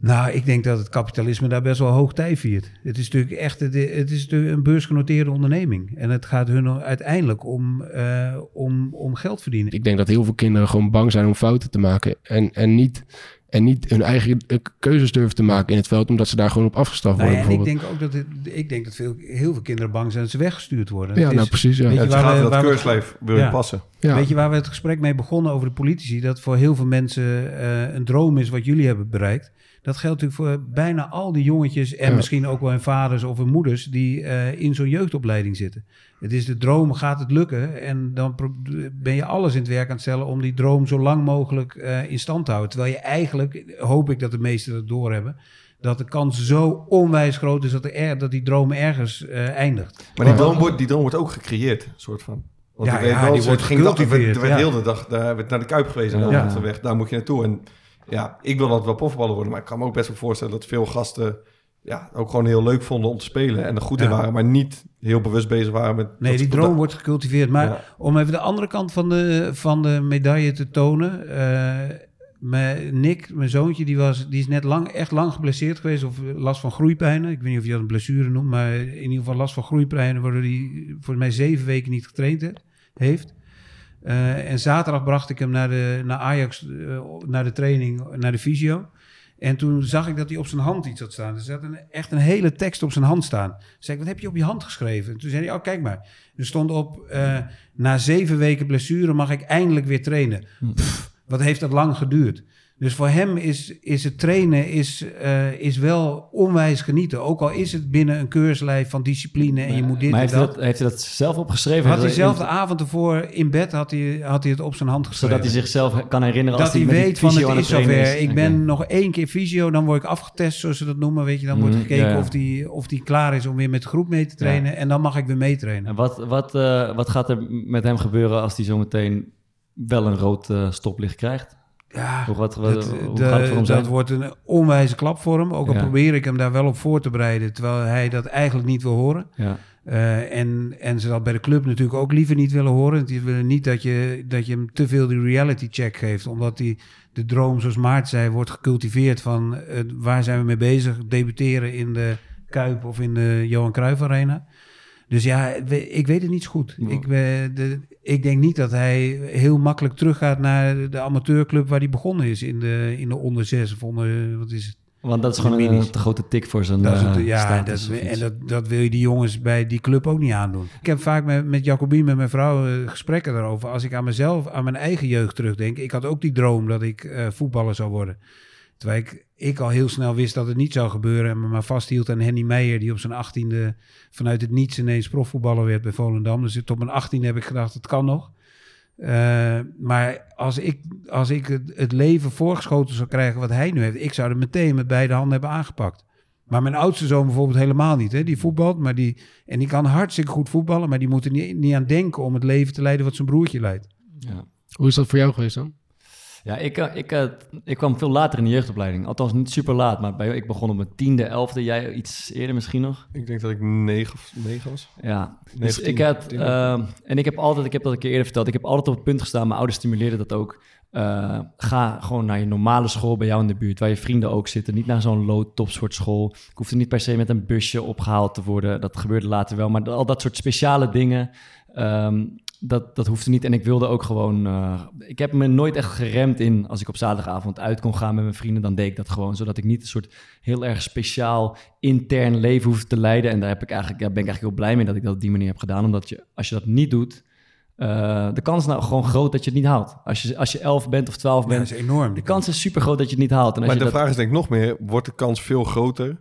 nou, ik denk dat het kapitalisme daar best wel hoog tij viert. Het is natuurlijk echt het, het is natuurlijk een beursgenoteerde onderneming. En het gaat hun uiteindelijk om, eh, om, om geld verdienen. Ik denk dat heel veel kinderen gewoon bang zijn om fouten te maken. En, en, niet, en niet hun eigen eh, keuzes durven te maken in het veld, omdat ze daar gewoon op afgestraft Nou worden. ja, en ik denk ook dat, het, ik denk dat veel, heel veel kinderen bang zijn dat ze weggestuurd worden. ja, Het nou is- precies. Ja. Weet Ja, je het waar gaat we- dat keurslijf wil je Ja. passen. Ja. Weet je waar we het gesprek mee begonnen over de politici? Dat voor heel veel mensen eh, een droom is wat jullie hebben bereikt. Dat geldt natuurlijk voor bijna al die jongetjes en Ja. misschien ook wel hun vaders of hun moeders die eh, in zo'n jeugdopleiding zitten. Het is de droom, gaat het lukken? En dan ben je alles in het werk aan het stellen om die droom zo lang mogelijk eh, in stand te houden. Terwijl je eigenlijk, hoop ik dat de meesten dat doorhebben, dat de kans zo onwijs groot is dat, er dat die droom ergens eh, eindigt. Maar die droom, wordt, die droom wordt ook gecreëerd, soort van. Want Ja, ik weet ja, wel, die wordt ging dat- er werd- gecultiveerd, Er werd ja. heel de dag daar werd naar de Kuip geweest en dan Ja. weg, daar moet je naartoe. En ja, ik wil dat wel profvoetballer worden, maar ik kan me ook best wel voorstellen dat veel gasten ja, ook gewoon heel leuk vonden om te spelen en er goed in waren, maar niet heel bewust bezig waren met... Nee, die droom wordt gecultiveerd. Maar Ja. om even de andere kant van de, van de medaille te tonen. eh, mijn Nick, mijn zoontje, die, was, die is net lang, echt lang geblesseerd geweest. Of last van groeipijnen. Ik weet niet of je dat een blessure noemt. Maar in ieder geval last van groeipijnen. Waardoor hij volgens mij zeven weken niet getraind he- heeft. Eh, en zaterdag bracht ik hem naar, de, naar Ajax, eh, naar de training, naar de fysio. En toen zag ik dat hij op zijn hand iets had staan. Er zat een, echt een hele tekst op zijn hand staan. Toen zei ik, wat heb je op je hand geschreven? En toen zei hij, oh kijk maar. Er stond op, eh, na zeven weken blessure mag ik eindelijk weer trainen. Pff, wat heeft dat lang geduurd? Dus voor hem is, is het trainen is, eh, is wel onwijs genieten. Ook al is het binnen een keurslijf van discipline en je moet dit maar en heeft hij, dat. dat, heeft hij dat zelf opgeschreven? Had hij zelf de avond ervoor in bed had hij, had hij het op zijn hand geschreven. Zodat hij zichzelf kan herinneren als Dat hij met die weet van het is zover. Ik ben nog één keer fysio, dan word ik afgetest, zoals ze dat noemen. Weet je, dan wordt Mhm, gekeken ja, ja. of die, of die klaar is om weer met de groep mee te trainen. En dan mag ik weer meetrainen. En wat, wat, eh, wat gaat er met hem gebeuren als hij zometeen wel een rood eh, stoplicht krijgt? Ja, Hoe, wat, wat, dat, hoe gaat het voor hem zijn? dat wordt een onwijze klap voor hem. Ook al Ja. probeer ik hem daar wel op voor te bereiden, terwijl hij dat eigenlijk niet wil horen. Ja. Eh, en, en ze dat bij de club natuurlijk ook liever niet willen horen. Die willen niet dat je, dat je hem te veel die reality check geeft. Omdat die, de droom, zoals Maart zei, wordt gecultiveerd van eh, waar zijn we mee bezig? Debuteren in de Kuip of in de Johan Cruijff Arena. Dus ja, ik weet het niet zo goed. Ja. Ik, eh, de, ik denk niet dat hij heel makkelijk teruggaat naar de amateurclub waar hij begonnen is. In de, in de onder zes of onder, wat is het? Want dat is gewoon Minis. een te grote tik voor zo'n Dat is het- eh, ja, dat, en dat, dat wil je die jongens bij die club ook niet aandoen. Ik heb vaak met, met Jacobien, met mijn vrouw, eh, gesprekken daarover. Als ik aan mezelf, aan mijn eigen jeugd terugdenk. Ik had ook die droom dat ik eh, voetballer zou worden. Terwijl ik, ik al heel snel wist dat het niet zou gebeuren. En me maar vasthield aan Henny Meijer, die op zijn achttiende vanuit het niets ineens profvoetballer werd bij Volendam. Dus tot mijn achttiende heb ik gedacht, het kan nog. Eh, maar als ik, als ik het, het leven voorgeschoten zou krijgen wat hij nu heeft, ik zou er meteen met beide handen hebben aangepakt. Maar mijn oudste zoon bijvoorbeeld helemaal niet. Hè? Die voetbalt, maar die, en die kan hartstikke goed voetballen, maar die moet er niet, niet aan denken om het leven te leiden wat zijn broertje leidt. Ja. Hoe is dat voor jou geweest dan? Ja, ik, eh, ik, eh, ik kwam veel later in de jeugdopleiding. Althans, niet super laat, maar bij, ik begon op mijn tiende, elfde. Jij iets eerder misschien nog? Ik denk dat ik negen, of negen was. Ja, dus 19, ik had, 10. ehm, en ik heb altijd, ik heb dat een keer eerder verteld, ik heb altijd op het punt gestaan, mijn ouders stimuleerden dat ook. Eh, ga gewoon naar je normale school bij jou in de buurt, waar je vrienden ook zitten. Niet naar zo'n low topsport school. Ik hoefde niet per se met een busje opgehaald te worden. Dat gebeurde later wel, maar al dat soort speciale dingen, ehm, dat, dat hoefde niet. En ik wilde ook gewoon, eh, ik heb me nooit echt geremd in, als ik op zaterdagavond uit kon gaan met mijn vrienden, dan deed ik dat gewoon, zodat ik niet een soort heel erg speciaal intern leven hoefde te leiden. En daar heb ik eigenlijk, ja, ben ik eigenlijk heel blij mee dat ik dat op die manier heb gedaan, omdat je, als je dat niet doet, eh, de kans is nou gewoon groot dat je het niet haalt. Als je, als je 11 bent of 12 Ja, dat bent, is enorm. de kans is super groot dat je het niet haalt. En als Maar je de dat, vraag is denk ik nog meer, wordt de kans veel groter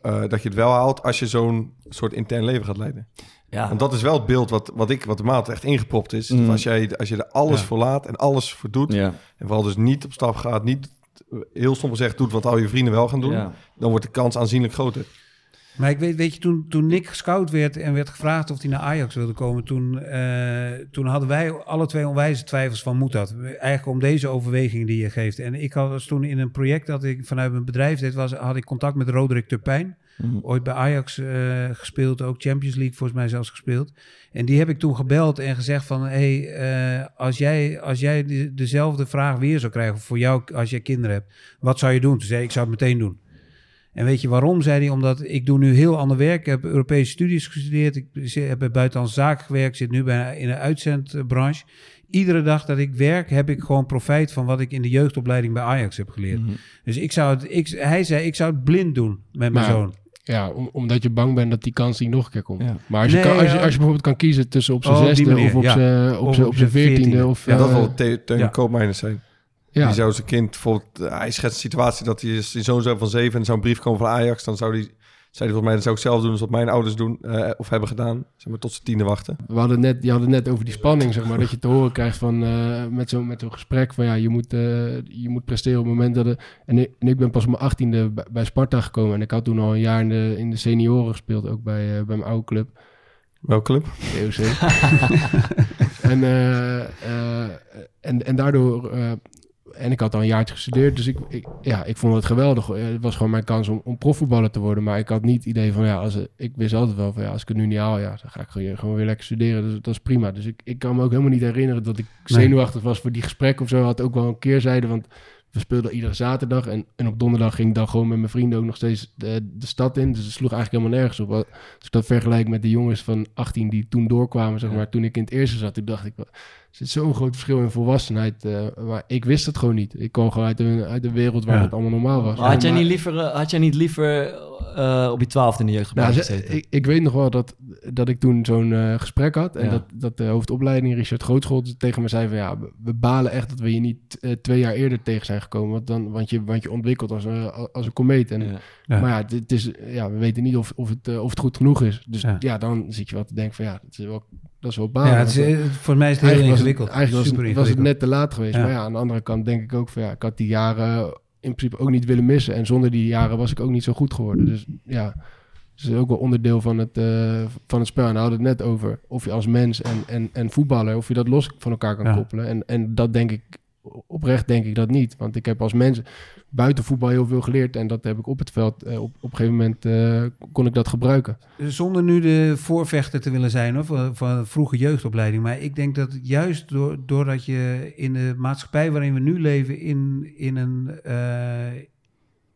eh, dat je het wel haalt als je zo'n soort intern leven gaat leiden? Ja, Want dat is wel het beeld wat, wat ik, wat de maat echt ingepropt is. Mm. Als, jij, als je er alles Ja. voor laat en alles voor doet, ja, en vooral dus niet op stap gaat, niet heel stom gezegd doet wat al je vrienden wel gaan doen, ja. dan wordt de kans aanzienlijk groter. Maar ik weet, weet je, toen, toen Nick gescout werd en werd gevraagd of hij naar Ajax wilde komen, toen, eh, toen hadden wij alle twee onwijze twijfels van moet dat. Eigenlijk om deze overweging die je geeft. En ik had was toen in een project dat ik vanuit mijn bedrijf deed, was, had ik contact met Roderick Turpijn. Mhm. Ooit bij Ajax eh, gespeeld, ook Champions League volgens mij zelfs gespeeld. En die heb ik toen gebeld en gezegd van... hey, eh, als jij, als jij de- dezelfde vraag weer zou krijgen voor jou als jij kinderen hebt... wat zou je doen? Toen zei hij, ik zou het meteen doen. En weet je waarom, zei hij? Omdat ik doe nu heel ander werk. Ik heb Europese studies gestudeerd. Ik heb bij buitenlandse zaken gewerkt. zit nu bij, in een uitzendbranche. Iedere dag dat ik werk, heb ik gewoon profijt van wat ik in de jeugdopleiding bij Ajax heb geleerd. Mhm. Dus ik zou het, ik, hij zei, ik zou het blind doen met mijn Maar- zoon. Ja, om- omdat je bang bent dat die kans niet nog een keer komt. Ja. Maar als je, Nee, kan, als, je, als je bijvoorbeeld kan kiezen tussen op zijn Oh, die zesde manier, of op ja. zijn op zijn op zijn zijn veertiende. Of, Ja, dat eh, wil Te- Teun ja. Koopmeiners zijn. ja. Die zou zijn kind bijvoorbeeld... eh, hij schetst een situatie dat hij is zijn zoon zou van zeven... en zou een brief komen van Ajax. Dan zou hij, zei hij volgens mij, dat zou ik zelf doen... als wat mijn ouders doen eh, of hebben gedaan. Zeg maar tot zijn tiende wachten. We hadden net, je had het net over die spanning, zeg maar. dat je te horen krijgt van, eh, met zo'n met zo'n gesprek van ja, je moet, eh, je moet presteren op het moment dat het... En ik, en ik ben pas op mijn achttiende bij, bij Sparta gekomen. En ik had toen al een jaar in de, in de senioren gespeeld, ook bij, bij mijn oude club. Welke club? DOC. en, en, en daardoor... en ik had al een jaartje gestudeerd, dus ik, ik, ja, ik vond het geweldig. Eh, Het was gewoon mijn kans om, om profvoetballer te worden. Maar ik had niet het idee van, ja, als, ik wist altijd wel van, ja, als ik het nu niet haal, ja, dan ga ik gewoon, gewoon weer lekker studeren. Dus dat is prima. Dus ik, ik kan me ook helemaal niet herinneren dat ik zenuwachtig was voor die gesprek of zo. Had ook wel een keerzijde, want we speelden iedere zaterdag. En, en op donderdag ging ik dan gewoon met mijn vrienden ook nog steeds de, de stad in. Dus het sloeg eigenlijk helemaal nergens op. Als ik dat vergelijk met de jongens van 18 die toen doorkwamen, zeg maar, toen ik in het eerste zat, toen dacht ik, er zit zo'n groot verschil in volwassenheid. eh, maar ik wist het gewoon niet. Ik kwam gewoon uit een, uit een wereld waar Ja. het allemaal normaal was. Maar had, jij Maar- niet liever, eh, had jij niet liever eh, op je twaalfde in de nou, jeugdopleiding ze- gezeten? ik, ik weet nog wel dat, dat ik toen zo'n eh, gesprek had. En Ja. dat, dat de hoofdopleiding, Richard Grootschool, tegen me zei van... ja, we, balen echt dat we je niet eh, twee jaar eerder tegen zijn gekomen. Want, dan, want, je, want je ontwikkelt als een, als een komeet. En, Ja. Ja. Maar ja, het, het is, ja, we weten niet of, of, het, eh, of het goed genoeg is. Dus Ja. ja, dan zit je wel te denken van... ja, dat is wel, dat is wel balen. Ja, het is, Want, eh, voor mij is het heel eigenlijk was het, ingewikkeld. eigenlijk was, Super het, was het ingewikkeld. net te laat geweest. Ja. Maar ja, aan de andere kant denk ik ook van ja, ik had die jaren in principe ook niet willen missen. En zonder die jaren was ik ook niet zo goed geworden. Dus ja, het is ook wel onderdeel van het, eh, van het spel. En we hadden het net over of je als mens en, en, en voetballer, of je dat los van elkaar kan Ja. koppelen. En, en dat denk ik, oprecht denk ik dat niet. Want ik heb als mens buiten voetbal heel veel geleerd. En dat heb ik op het veld, eh, op, op een gegeven moment eh, kon ik dat gebruiken. Zonder nu de voorvechter te willen zijn hoor, van, van vroege jeugdopleiding. Maar ik denk dat juist door, doordat je in de maatschappij waarin we nu leven... in, in, een, eh,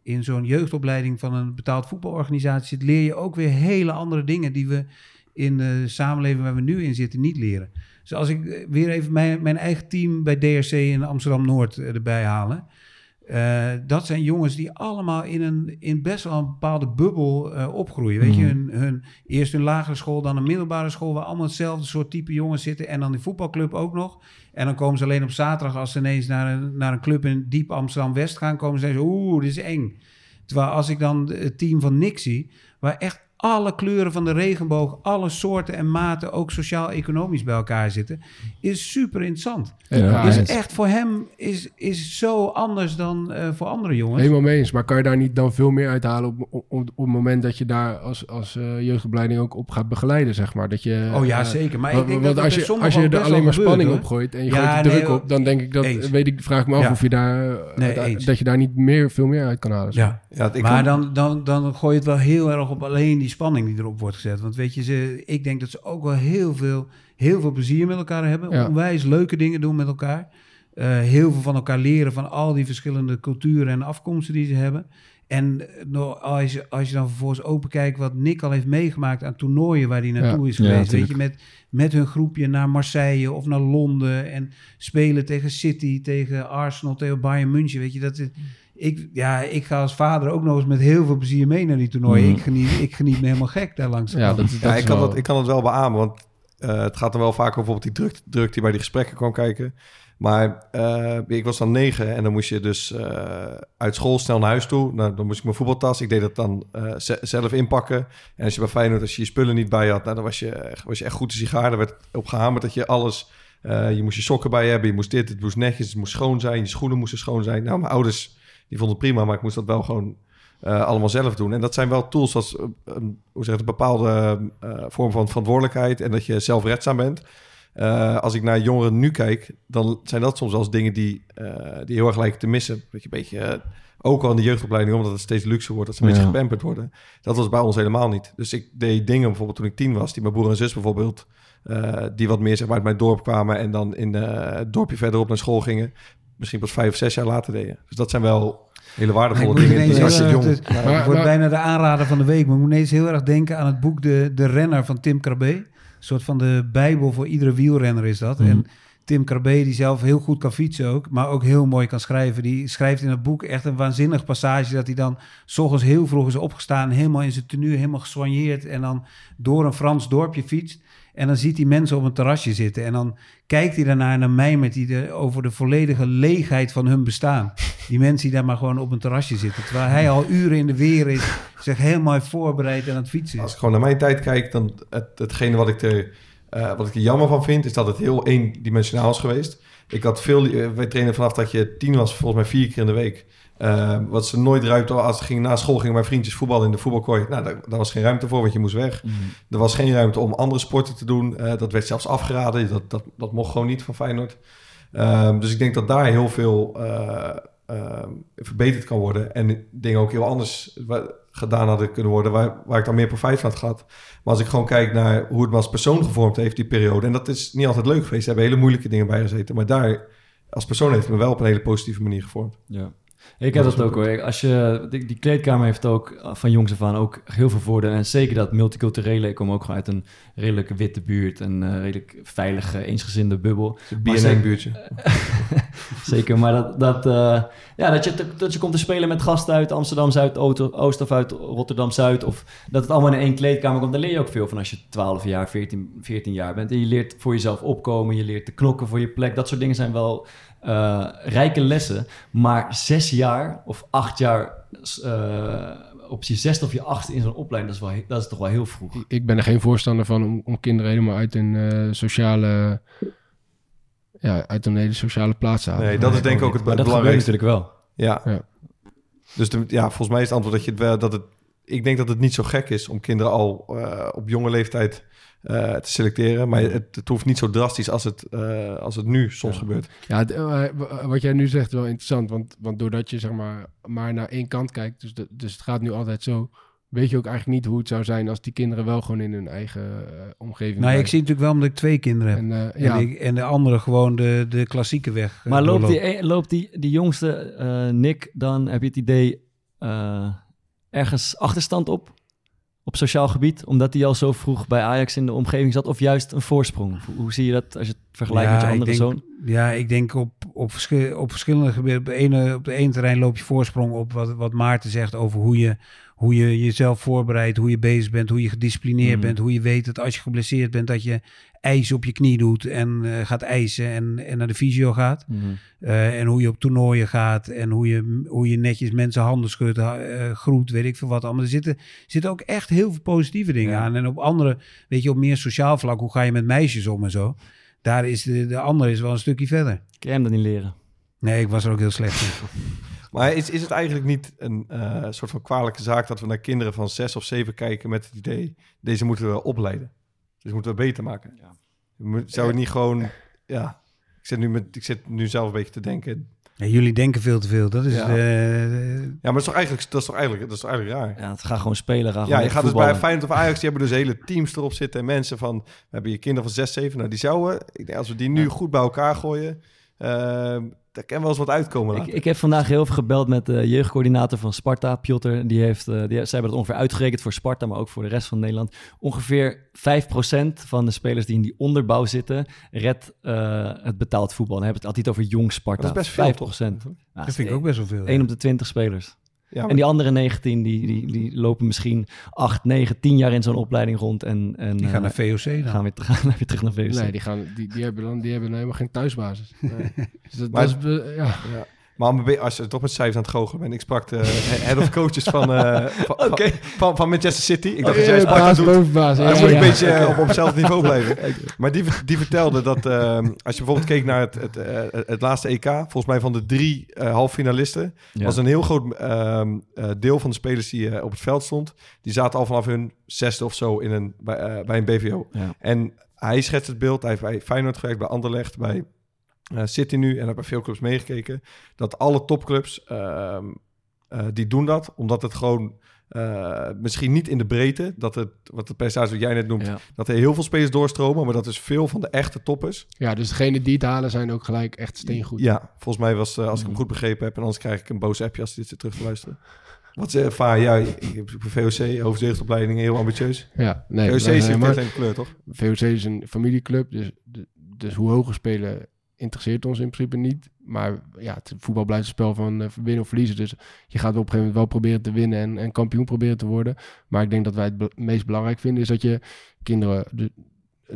in zo'n jeugdopleiding van een betaald voetbalorganisatie leer je ook weer hele andere dingen die we in de samenleving waar we nu in zitten niet leren. Dus als ik eh, weer even mijn, mijn eigen team bij DRC in Amsterdam-Noord eh, erbij halen... Eh, dat zijn jongens die allemaal in, een, in best wel een bepaalde bubbel eh, opgroeien. Weet je, Mhm. hun, hun, eerst een lagere school, dan een middelbare school... waar allemaal hetzelfde soort type jongens zitten. En dan die voetbalclub ook nog. En dan komen ze alleen op zaterdag... als ze ineens naar een, naar een club in diep Amsterdam-West gaan... komen ze en zeggen oeh, dit is eng. Terwijl als ik dan het team van Nick zie... waar echt alle kleuren van de regenboog... alle soorten en maten, ook sociaal-economisch bij elkaar zitten... is super interessant. Ja, is eens. echt voor hem is, is zo anders dan eh, voor andere jongens. Helemaal mee eens. Maar kan je daar niet dan veel meer uithalen op, op, op het moment dat je daar als, als jeugdopleiding ook op gaat begeleiden, zeg maar? Dat je, Oh ja, eh, zeker. Maar want- ik denk want dat als je, als je er alleen maar spanning op gooit en je Ja, gooit de nee, druk op, dan denk ik dat, eens. weet ik, vraag ik me af Ja. of je daar, Nee, dat- je daar niet meer, veel meer uit kan halen. zeg Ja. Ja, ik maar kan- dan, dan, dan gooi je het wel heel erg op alleen die spanning die erop wordt gezet. Want weet je, ze, ik denk dat ze ook wel heel veel, heel veel plezier met elkaar hebben. Ja. Onwijs leuke dingen doen met elkaar. Eh, heel veel van elkaar leren van al die verschillende culturen en afkomsten die ze hebben. En eh, nou, als, je, als je dan vervolgens open kijkt wat Nick al heeft meegemaakt aan toernooien waar hij naartoe Ja. is Ja, geweest. weet je, met, met hun groepje naar Marseille of naar Londen. En spelen tegen City, tegen Arsenal, tegen Bayern München. Weet je, dat is, ik, ja, ik ga als vader ook nog eens met heel veel plezier mee naar die toernooien. Mhm. Ik, geniet, ik geniet me helemaal gek daar langs. Ja, kant. dat, dat Ja, is ik kan, wel- dat, ik kan het wel beamen, want eh, het gaat dan wel vaak over bijvoorbeeld die druk, druk die bij die gesprekken kwam kijken. Maar eh, ik was dan negen en dan moest je dus eh, uit school snel naar huis toe. Nou, dan moest ik mijn voetbaltas, ik deed dat dan eh, ze- zelf inpakken. En als je bij Feyenoord, als je je spullen niet bij had, nou, dan was je, echt- was je echt goed de sigaar. Er werd op gehamerd dat je alles... eh, je moest je sokken bij hebben, je moest dit, het moest netjes, het moest schoon zijn. Je schoenen moesten schoon zijn. Nou, mijn ouders, die vonden het prima, maar ik moest dat wel gewoon eh, allemaal zelf doen. En dat zijn wel tools als eh, een, hoe zeg het, een bepaalde eh, vorm van verantwoordelijkheid en dat je zelfredzaam bent. Als ik naar jongeren nu kijk, dan zijn dat soms wel eens dingen die, die heel erg lijken te missen. Dat je een beetje, ook al in de jeugdopleiding, omdat het steeds luxer wordt, dat ze een Ja. beetje gepamperd worden. Dat was bij ons helemaal niet. Dus ik deed dingen bijvoorbeeld toen ik tien was, die mijn broer en zus bijvoorbeeld, die wat meer zeg maar, uit mijn dorp kwamen en dan in het dorpje verderop naar school gingen, misschien pas vijf of zes jaar later deden. Dus dat zijn wel hele waardevolle Ik dingen. ineens als je jong... het- Ja. Maar- Het wordt bijna de aanrader van de week. Maar ik moet ineens heel erg denken aan het boek De, de Renner van Tim Krabbe. Een soort van de bijbel voor iedere wielrenner is dat. Mhm. En Tim Krabbe, die zelf heel goed kan fietsen ook, maar ook heel mooi kan schrijven. Die schrijft in het boek echt een waanzinnig passage dat hij dan s ochtends heel vroeg is opgestaan, helemaal in zijn tenue, helemaal gesoigneerd en dan door een Frans dorpje fietst. En dan ziet hij mensen op een terrasje zitten. En dan kijkt hij daarnaar en dan mijmert hij de, over de volledige leegheid van hun bestaan. Die mensen die daar maar gewoon op een terrasje zitten. Terwijl hij al uren in de weer is, zich helemaal voorbereid en aan het fietsen Als is. ik gewoon naar mijn tijd kijk, dan het, hetgene wat ik, er, eh, wat ik er jammer van vind, is dat het heel eendimensionaal is geweest. Ik had veel, eh, wij trainen vanaf dat je tien was, volgens mij vier keer in de week. Eh, wat ze nooit ruimte, als ik ging na school gingen mijn vriendjes voetballen in de voetbalkooi. Nou, daar, daar was geen ruimte voor, want je moest weg. Er was geen ruimte om andere sporten te doen. Eh, dat werd zelfs afgeraden. Dat, dat, dat mocht gewoon niet van Feyenoord. Ehm, dus ik denk dat daar heel veel eh, ehm, verbeterd kan worden. En dingen ook heel anders gedaan hadden kunnen worden... Waar, waar ik dan meer profijt van had gehad. Maar als ik gewoon kijk naar hoe het me als persoon gevormd heeft, die periode... en dat is niet altijd leuk geweest. Er hebben hele moeilijke dingen bij gezeten. Maar daar, als persoon heeft het me wel op een hele positieve manier gevormd. Ja. Ik heb dat ook hoor. Als je, die, die kleedkamer heeft ook eh, van jongs af aan ook heel veel voordelen. En zeker dat multiculturele. Ik kom ook gewoon uit een redelijk witte buurt. Een eh, redelijk veilige, eensgezinde bubbel. BNN-buurtje. Zeker, maar dat, dat, eh, ja, dat, je, dat je komt te spelen met gasten uit Amsterdam Zuid, Oost of uit Rotterdam Zuid. Of dat het allemaal in één kleedkamer komt. Daar leer je ook veel van als je 12 jaar, 14, 14 jaar bent. En je leert voor jezelf opkomen, je leert te knokken voor je plek. Dat soort dingen zijn wel eh, rijke lessen. Maar zes jaar of acht jaar eh, op je zesde of je achtste in zo'n opleiding, dat is, wel, dat is toch wel heel vroeg. Ik ben er geen voorstander van om, om kinderen helemaal uit een eh, sociale... Ja, uit een hele sociale plaats te halen. Nee, dat is denk ik ook het, Maar dat belangrijkste. natuurlijk wel. Ja. Ja. Dus de, ja, volgens mij is het antwoord dat je het wel dat het. Ik denk dat het niet zo gek is om kinderen al eh, op jonge leeftijd eh, te selecteren, maar het, het hoeft niet zo drastisch als het, eh, als het nu soms Ja. gebeurt. Ja, het, eh, wat jij nu zegt wel interessant, want, want doordat je zeg maar maar naar één kant kijkt, dus, de, dus het gaat nu altijd zo, weet je ook eigenlijk niet hoe het zou zijn als die kinderen wel gewoon in hun eigen omgeving Nou, ik zie natuurlijk wel omdat ik twee kinderen heb. En, eh, En, ja, ik- en de andere gewoon de, de klassieke weg. Maar loopt, die, e- loopt die, die jongste eh, Nick dan, heb je het idee, eh, ergens achterstand op? Op sociaal gebied? Omdat hij al zo vroeg bij Ajax in de omgeving zat? Of juist een voorsprong? Hoe, zie je dat als je het vergelijkt met je andere denk, zoon? Ja, ik denk op, op, op verschillende gebieden. Op de, ene, op de ene terrein loop je voorsprong op wat, wat Maarten zegt over hoe je, hoe je jezelf voorbereidt, hoe je bezig bent, hoe je gedisciplineerd Mhm. bent, hoe je weet dat als je geblesseerd bent, dat je ijs op je knie doet en eh, gaat ijsen en, en naar de fysio gaat. Mhm. Eh, en hoe je op toernooien gaat en hoe je, hoe je netjes mensen handen schudt, eh, groet, weet ik veel wat allemaal. Er zitten, zitten ook echt heel veel positieve dingen Ja. aan. En op andere, weet je, op meer sociaal vlak, hoe ga je met meisjes om en zo. Daar is de, de andere is wel een stukje verder. Kun jij hem dat niet leren? Nee, ik was er ook heel slecht in. Maar is, is het eigenlijk niet een eh, soort van kwalijke zaak dat we naar kinderen van zes of zeven kijken met het idee, deze moeten we opleiden. Dus moeten we beter maken. Ja. Zou het niet gewoon, ja, ik zit, nu met, ik zit nu zelf een beetje te denken. Ja, jullie denken veel te veel. Dat is Ja. Ja, maar dat is toch eigenlijk, dat is toch eigenlijk, dat is toch eigenlijk raar? Ja, het gaat gewoon spelen. Ga Ja, gewoon je gaat dus bij Feyenoord of Ajax, die hebben dus hele teams erop zitten. En mensen van, we hebben je kinderen van 6, 7. Nou, die zouden, ik denk, als we die nu Ja. goed bij elkaar gooien, ehm daar kan wel eens wat uitkomen. Ik, ik heb vandaag heel veel gebeld met de jeugdcoördinator van Sparta, Piotr. Die heeft, eh, die, zij hebben dat ongeveer uitgerekend voor Sparta, maar ook voor de rest van Nederland. Ongeveer 5% van de spelers die in die onderbouw zitten, redt eh, het betaald voetbal. Dan hebben we het altijd over jong Sparta. Dat is best veel, 5%. toch? Ja, dat vind ik ook best wel veel. 1 op de 20 spelers. Ja, maar- En die andere 19, die, die, die lopen misschien 8, 9, 10 jaar in zo'n opleiding rond. En, en Die gaan eh, naar VOC dan. gaan weer, gaan weer terug naar VOC. Nee, die, gaan, die, die, hebben dan, die hebben helemaal geen thuisbasis. Nee. Dus dat, Maar- dat is, be- ja. Maar om een beetje- als je toch met cijfers aan het goochelen bent. Ik sprak de head of coaches van, eh, van, van- van, van Manchester City. Ik dacht dat jij Sparta doet. bovenbaas. Dan Ja, moet je een beetje eh, op, op hetzelfde niveau blijven. Maar die, die vertelde dat ehm, als je bijvoorbeeld keek naar het, het, eh, het laatste EK, volgens mij van de drie eh halffinalisten, Ja. was een heel groot ehm, eh, deel van de spelers die eh, op het veld stond, die zaten al vanaf hun zesde of zo in een, bij, bij een BVO. Ja. En hij schetst het beeld, hij heeft bij Feyenoord gewerkt, bij Anderlecht, bij City nu en heeft bij veel clubs meegekeken, dat alle topclubs, ehm, eh, die doen dat, omdat het gewoon... eh, misschien niet in de breedte, dat het, wat de percentage wat jij net noemt, Ja. dat er heel veel spelers doorstromen, maar dat is veel van de echte toppers. Ja, dus degene die het halen zijn ook gelijk echt steengoed. Ja, volgens mij was, eh, als ik hem goed begrepen heb, en anders krijg ik een boos appje als dit zit terug te luisteren. Wat ze ervaren, ja, ik heb VOC, hoofdjeugdopleiding, heel ambitieus. Ja, nee. VOC maar- is een kleur, toch? VOC is een familieclub, dus, dus hoe hoger spelen interesseert ons in principe niet. Maar ja, het voetbal blijft een spel van eh, winnen of verliezen. Dus je gaat op een gegeven moment wel proberen te winnen en, en kampioen proberen te worden. Maar ik denk dat wij het meest belangrijk vinden is dat je kinderen de-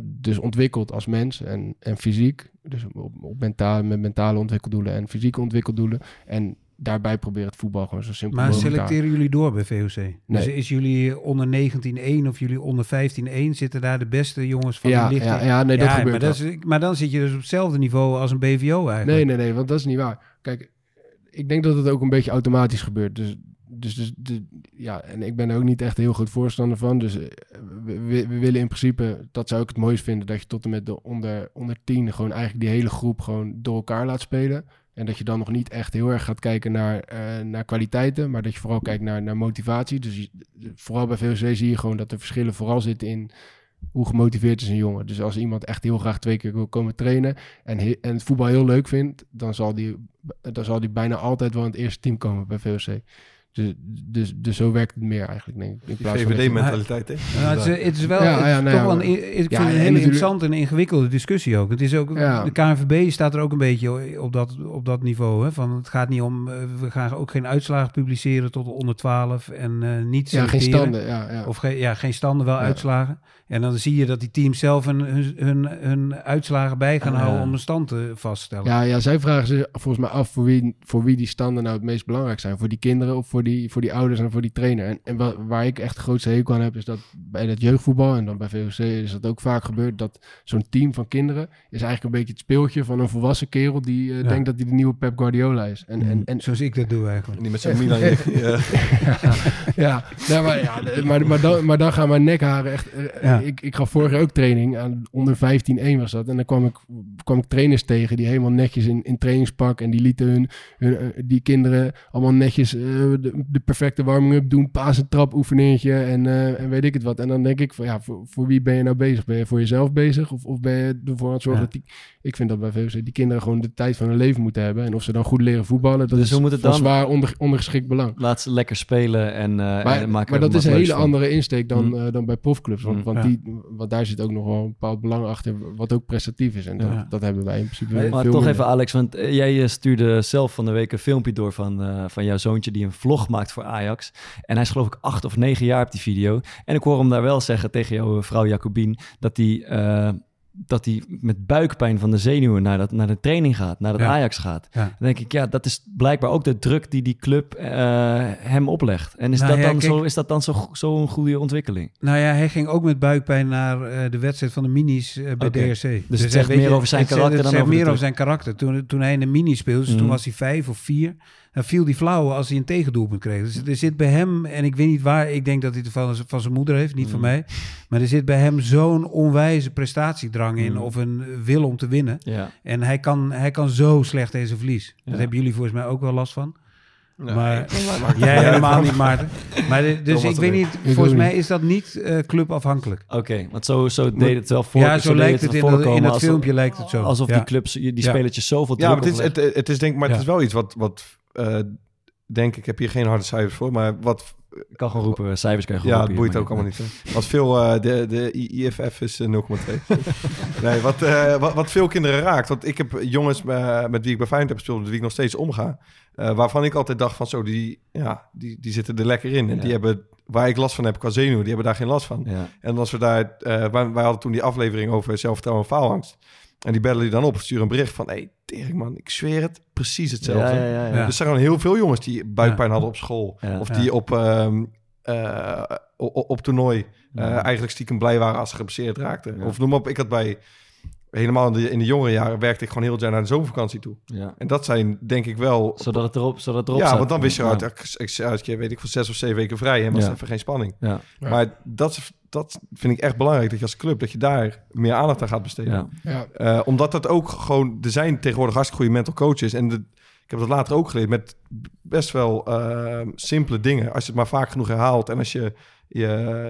dus ontwikkelt als mens en, en fysiek. Dus op, op mentaal, met mentale ontwikkeldoelen en fysieke ontwikkeldoelen. En daarbij proberen het voetbal gewoon zo simpel Maar mogelijk te selecteren jullie door bij VOC? Dus is jullie onder 19-1 of jullie onder 15-1? Zitten daar de beste jongens van Ja, de lichting? ja, ja, nee, dat Ja, gebeurt maar, dat is, maar dan zit je dus op hetzelfde niveau als een BVO eigenlijk. Nee, nee, nee, want dat is niet waar. Kijk, ik denk dat het ook een beetje automatisch gebeurt. Dus, dus, dus de, ja, en ik ben er ook niet echt heel goed voorstander van. Dus eh, we, we, we willen in principe, dat zou ik het mooist vinden, dat je tot en met de onder, onder 10 gewoon eigenlijk die hele groep gewoon door elkaar laat spelen. En dat je dan nog niet echt heel erg gaat kijken naar, eh, naar kwaliteiten, maar dat je vooral kijkt naar, naar motivatie. Dus vooral bij VOC zie je gewoon dat de verschillen vooral zitten in hoe gemotiveerd is een jongen. Dus als iemand echt heel graag twee keer wil komen trainen en, en het voetbal heel leuk vindt, dan zal die, dan zal die bijna altijd wel in het eerste team komen bij VOC. Dus, dus, dus zo werkt het meer eigenlijk, denk ik. In Die plaats je- VVD-mentaliteit, hè? Nou, het, is, het is wel Ja, het is ja, nee, toch ja, wel een, ik vind Ja, een en hele natuurlijk- interessante en ingewikkelde discussie ook. Het is ook Ja. De KNVB staat er ook een beetje op dat, op dat niveau. Hè? Van, het gaat niet om, eh, we gaan ook geen uitslagen publiceren tot de onder 12 en eh niet Ja, geen standen. Ja, ja. Of geen, ja, geen standen, wel Ja. uitslagen. En dan zie je dat die teams zelf hun, hun, hun, hun uitslagen bij gaan houden om een stand te vaststellen. Ja, ja, zij vragen zich volgens mij af voor wie, voor wie die standen nou het meest belangrijk zijn. Voor die kinderen of voor die, voor die ouders en voor die trainer. En, en wa- waar ik echt de grootste hekel aan heb, is dat bij het jeugdvoetbal en dan bij VOC is dat ook vaak gebeurd, dat zo'n team van kinderen is eigenlijk een beetje het speeltje van een volwassen kerel die eh, Ja. denkt dat hij de nieuwe Pep Guardiola is. En, en, en Zoals ik dat doe eigenlijk. En die met zo'n Milan... eh, ja, nee, maar, ja maar, maar, dan, maar dan gaan mijn nekharen echt... eh, Ja. ik, ik gaf vorig jaar ook training, aan onder 15-1 was dat. En dan kwam ik, kwam ik trainers tegen die helemaal netjes in, in trainingspak... en die lieten hun, hun, eh, die kinderen allemaal netjes eh, de de, perfecte warming-up doen, paas een trap oefeningetje en, eh, en weet ik het wat. En dan denk ik van ja, voor, voor wie ben je nou bezig? Ben je voor jezelf bezig of, of ben je ervoor aan het zorgen Ja. dat die, ik vind dat bij VOC die kinderen gewoon de tijd van hun leven moeten hebben. En of ze dan goed leren voetballen, dat Dus is moet van dan? zwaar onder, ondergeschikt belang. Laat ze lekker spelen en, eh Maar, en maken maar dat is een hele van. andere insteek dan, Mm. eh, dan bij profclubs. Want, Mm. want, Ja. die, want daar zit ook nog wel een bepaald belang achter, wat ook prestatief is. En dat, Ja. dat hebben wij in principe Maar, veel toch minder. even Alex, want jij stuurde zelf van de week een filmpje door van, eh, van jouw zoontje die een vlog maakt voor Ajax. En hij is geloof ik acht of negen jaar op die video. En ik hoor hem daar wel zeggen tegen jouw vrouw Jacobien dat hij, eh, dat hij met buikpijn van de zenuwen naar, dat, naar de training gaat, naar het Ja. Ajax gaat. Ja. Dan denk ik, ja, dat is blijkbaar ook de druk die die club eh, hem oplegt. En is Nou dat ja, dan, kijk- zo, is dat dan zo, go- zo'n goede ontwikkeling? Nou ja, hij ging ook met buikpijn naar eh, de wedstrijd van de minis eh, bij Oké. DRC. Dus het hij zegt meer je, over zijn het karakter het dan zegt over de meer over zijn karakter. Toen, toen hij in de mini speelde, dus Mhm. toen was hij vijf of vier. Dan viel die flauw als hij een tegendoelpunt kreeg. Dus er zit bij hem, en ik weet niet waar, ik denk dat hij het van, van zijn moeder heeft, niet van Mhm. mij. Maar er zit bij hem zo'n onwijze prestatiedrang in, Mhm. of een wil om te winnen. Ja. En hij kan, hij kan zo slecht deze verlies. Ja. Dat hebben jullie volgens mij ook wel last van. Nee, Maar- Jij helemaal niet, Maarten. Maar de- dus Thomas ik weet niet, Ik volgens mij niet. is dat niet eh, clubafhankelijk. Oké, want zo, zo deed het wel voor. ja, zo, lijkt het in, dat- in filmpje lijkt het zo. Alsof Ja. die clubs, die Ja. spelertjes zoveel Ja, druk maar het is, het, het is denk, maar het is wel iets wat, wat eh, denk ik, heb hier geen harde cijfers voor, maar wat, Ik kan gewoon roepen, cijfers kan je gewoon ja, het boeit ook allemaal niet. hè. Wat veel, eh, de, de IFF is eh, 0,2. nee, wat, eh, wat, wat veel kinderen raakt, want ik heb jongens eh, met wie ik bij Feyenoord heb gespeeld, met wie ik nog steeds omga, eh, waarvan ik altijd dacht van zo, die, ja, die, die zitten er lekker in. En Ja. die hebben, waar ik last van heb qua zenuwen, die hebben daar geen last van. Ja. En als we daar, eh, wij, wij hadden toen die aflevering over zelfvertrouwen en faalangst. En die bellen die dan op, sturen een bericht van, hé, hey, tering man, ik zweer het, precies hetzelfde. Ja, ja, ja, ja. Ja. Dus er zijn gewoon heel veel jongens die buikpijn hadden op school. Ja. Of Ja. die op, ehm, eh, op toernooi eh, eigenlijk stiekem blij waren als ze geblesseerd raakten. Ja. Of noem maar op, ik had bij, helemaal in de, in de jongere jaren, werkte ik gewoon heel jaar naar de zomervakantie toe. Ja. En dat zijn denk ik wel... Zodat het erop, zodat het erop ja, staat. want dan wist je uit, ik, uit weet ik, van zes of zeven weken vrij en was Ja. er even geen spanning. Ja. Maar dat, dat vind ik echt belangrijk, dat je als club, dat je daar meer aandacht aan gaat besteden. Ja. Ja, Eh, omdat dat ook gewoon... Er zijn tegenwoordig hartstikke goede mental coaches. En de, ik heb dat later ook geleerd met best wel eh, simpele dingen. Als je het maar vaak genoeg herhaalt... en als je je,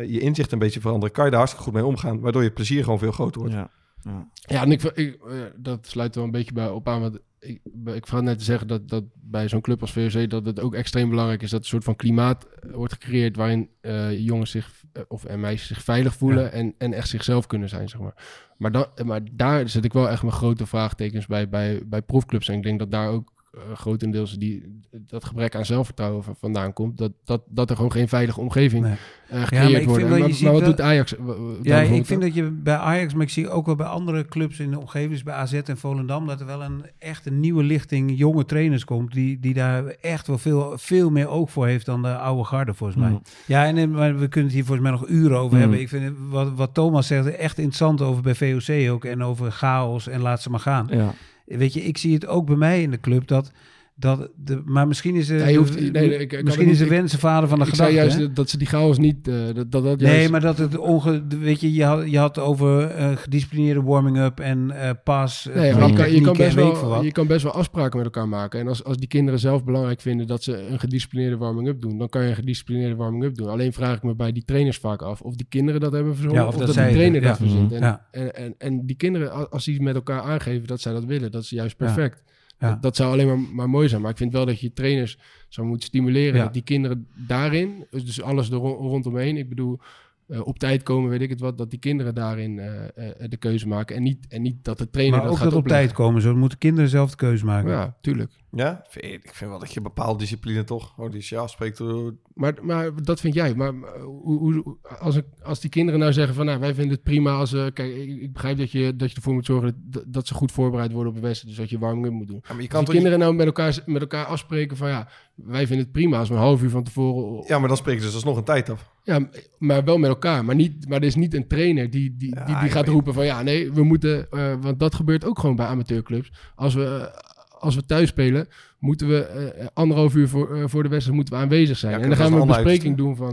je inzicht een beetje verandert... kan je daar hartstikke goed mee omgaan. Waardoor je plezier gewoon veel groter wordt. Ja. Ja. ja en ik, ik, eh, dat sluit wel een beetje bij op aan. Want ik, ik net te zeggen dat, dat bij zo'n club als VOC... dat het ook extreem belangrijk is dat een soort van klimaat eh, wordt gecreëerd... waarin eh, jongens zich, of en meisjes zich veilig voelen... Ja. En, en echt zichzelf kunnen zijn, zeg maar. Maar, dan, maar daar zet ik wel echt mijn grote vraagtekens bij, bij, bij profclubs. En ik denk dat daar ook grotendeels die, dat gebrek aan zelfvertrouwen van- vandaan komt. Dat, dat, dat er gewoon geen veilige omgeving Nee. eh, gecreëerd ik wordt. maar, maar wat wel- doet Ajax? eh, Ja, ik vind dat je bij Ajax, maar ik zie ook wel bij andere clubs in de omgeving, dus bij AZ en Volendam, dat er wel een echt een nieuwe lichting jonge trainers komt, die, die daar echt wel veel, veel meer oog voor heeft dan de oude garde, volgens mij. Mm. Ja, en, eh, maar we kunnen het hier volgens mij nog uren over Mm. hebben. Ik vind wat Thomas zegt echt interessant over bij VOC ook en over chaos en laat ze maar gaan. Ja. Weet je, ik zie het ook bij mij in de club dat. Dat de, maar misschien is, Ja, hoeft- nee, nee, ik- misschien is de niet- wens de vader van de ik gedachte. zei juist hè? dat, ze die chaos niet... eh, dat, dat, dat Nee, maar dat het onge... de- Weet je, je had, je had over eh, gedisciplineerde warming-up en eh, pas, Nee, maar je, kan, je, kan technieken best wel, je kan best wel afspraken met elkaar maken. En als, als die kinderen zelf belangrijk vinden dat ze een gedisciplineerde warming-up doen, dan kan je een gedisciplineerde warming-up doen. Alleen vraag ik me bij die trainers vaak af of die kinderen dat hebben verzonnen Ja, of, of dat, dat die trainer dat verzint. Mhm. En, en, en, en die kinderen, als die met elkaar aangeven dat zij dat willen, dat is juist perfect. Ja. Dat, dat zou alleen maar, maar mooi zijn. Maar ik vind wel dat je trainers zou moeten stimuleren Ja. dat die kinderen daarin, dus dus alles er ro- rondomheen, ik bedoel, eh, op tijd komen, weet ik het wat, dat die kinderen daarin eh, eh, de keuze maken. En niet, en niet dat de trainer Maar dat ook gaat dat op opleggen. tijd komen. Zo moeten kinderen zelf de keuze maken. Ja, tuurlijk. Ja? Ik vind wel dat je bepaalde discipline toch... Oh, die als je afspreekt... eh, Maar, maar dat vind jij. Maar maar hoe, hoe, als, ik, als die kinderen nou zeggen van... Nou, wij vinden het prima als... eh, kijk, ik, ik begrijp dat je, dat je ervoor moet zorgen... Dat, dat ze goed voorbereid worden op een wedstrijd. Dus dat je warming-up moet doen. Ja, maar je Als kan die toch kinderen nou met elkaar, met elkaar afspreken van... Ja, wij vinden het prima als we een half uur van tevoren... Ja, maar dan spreken ze dus alsnog een tijd af. Ja, maar wel met elkaar. Maar, niet, maar er is niet een trainer die, die, Ja, die, die gaat roepen van... Ja, nee, we moeten... eh, want dat gebeurt ook gewoon bij amateurclubs. Als we... eh, als we thuis spelen, moeten we eh, anderhalf uur voor, eh, voor de wedstrijd moeten we aanwezig zijn. Ja, en dan gaan we een bespreking doen van,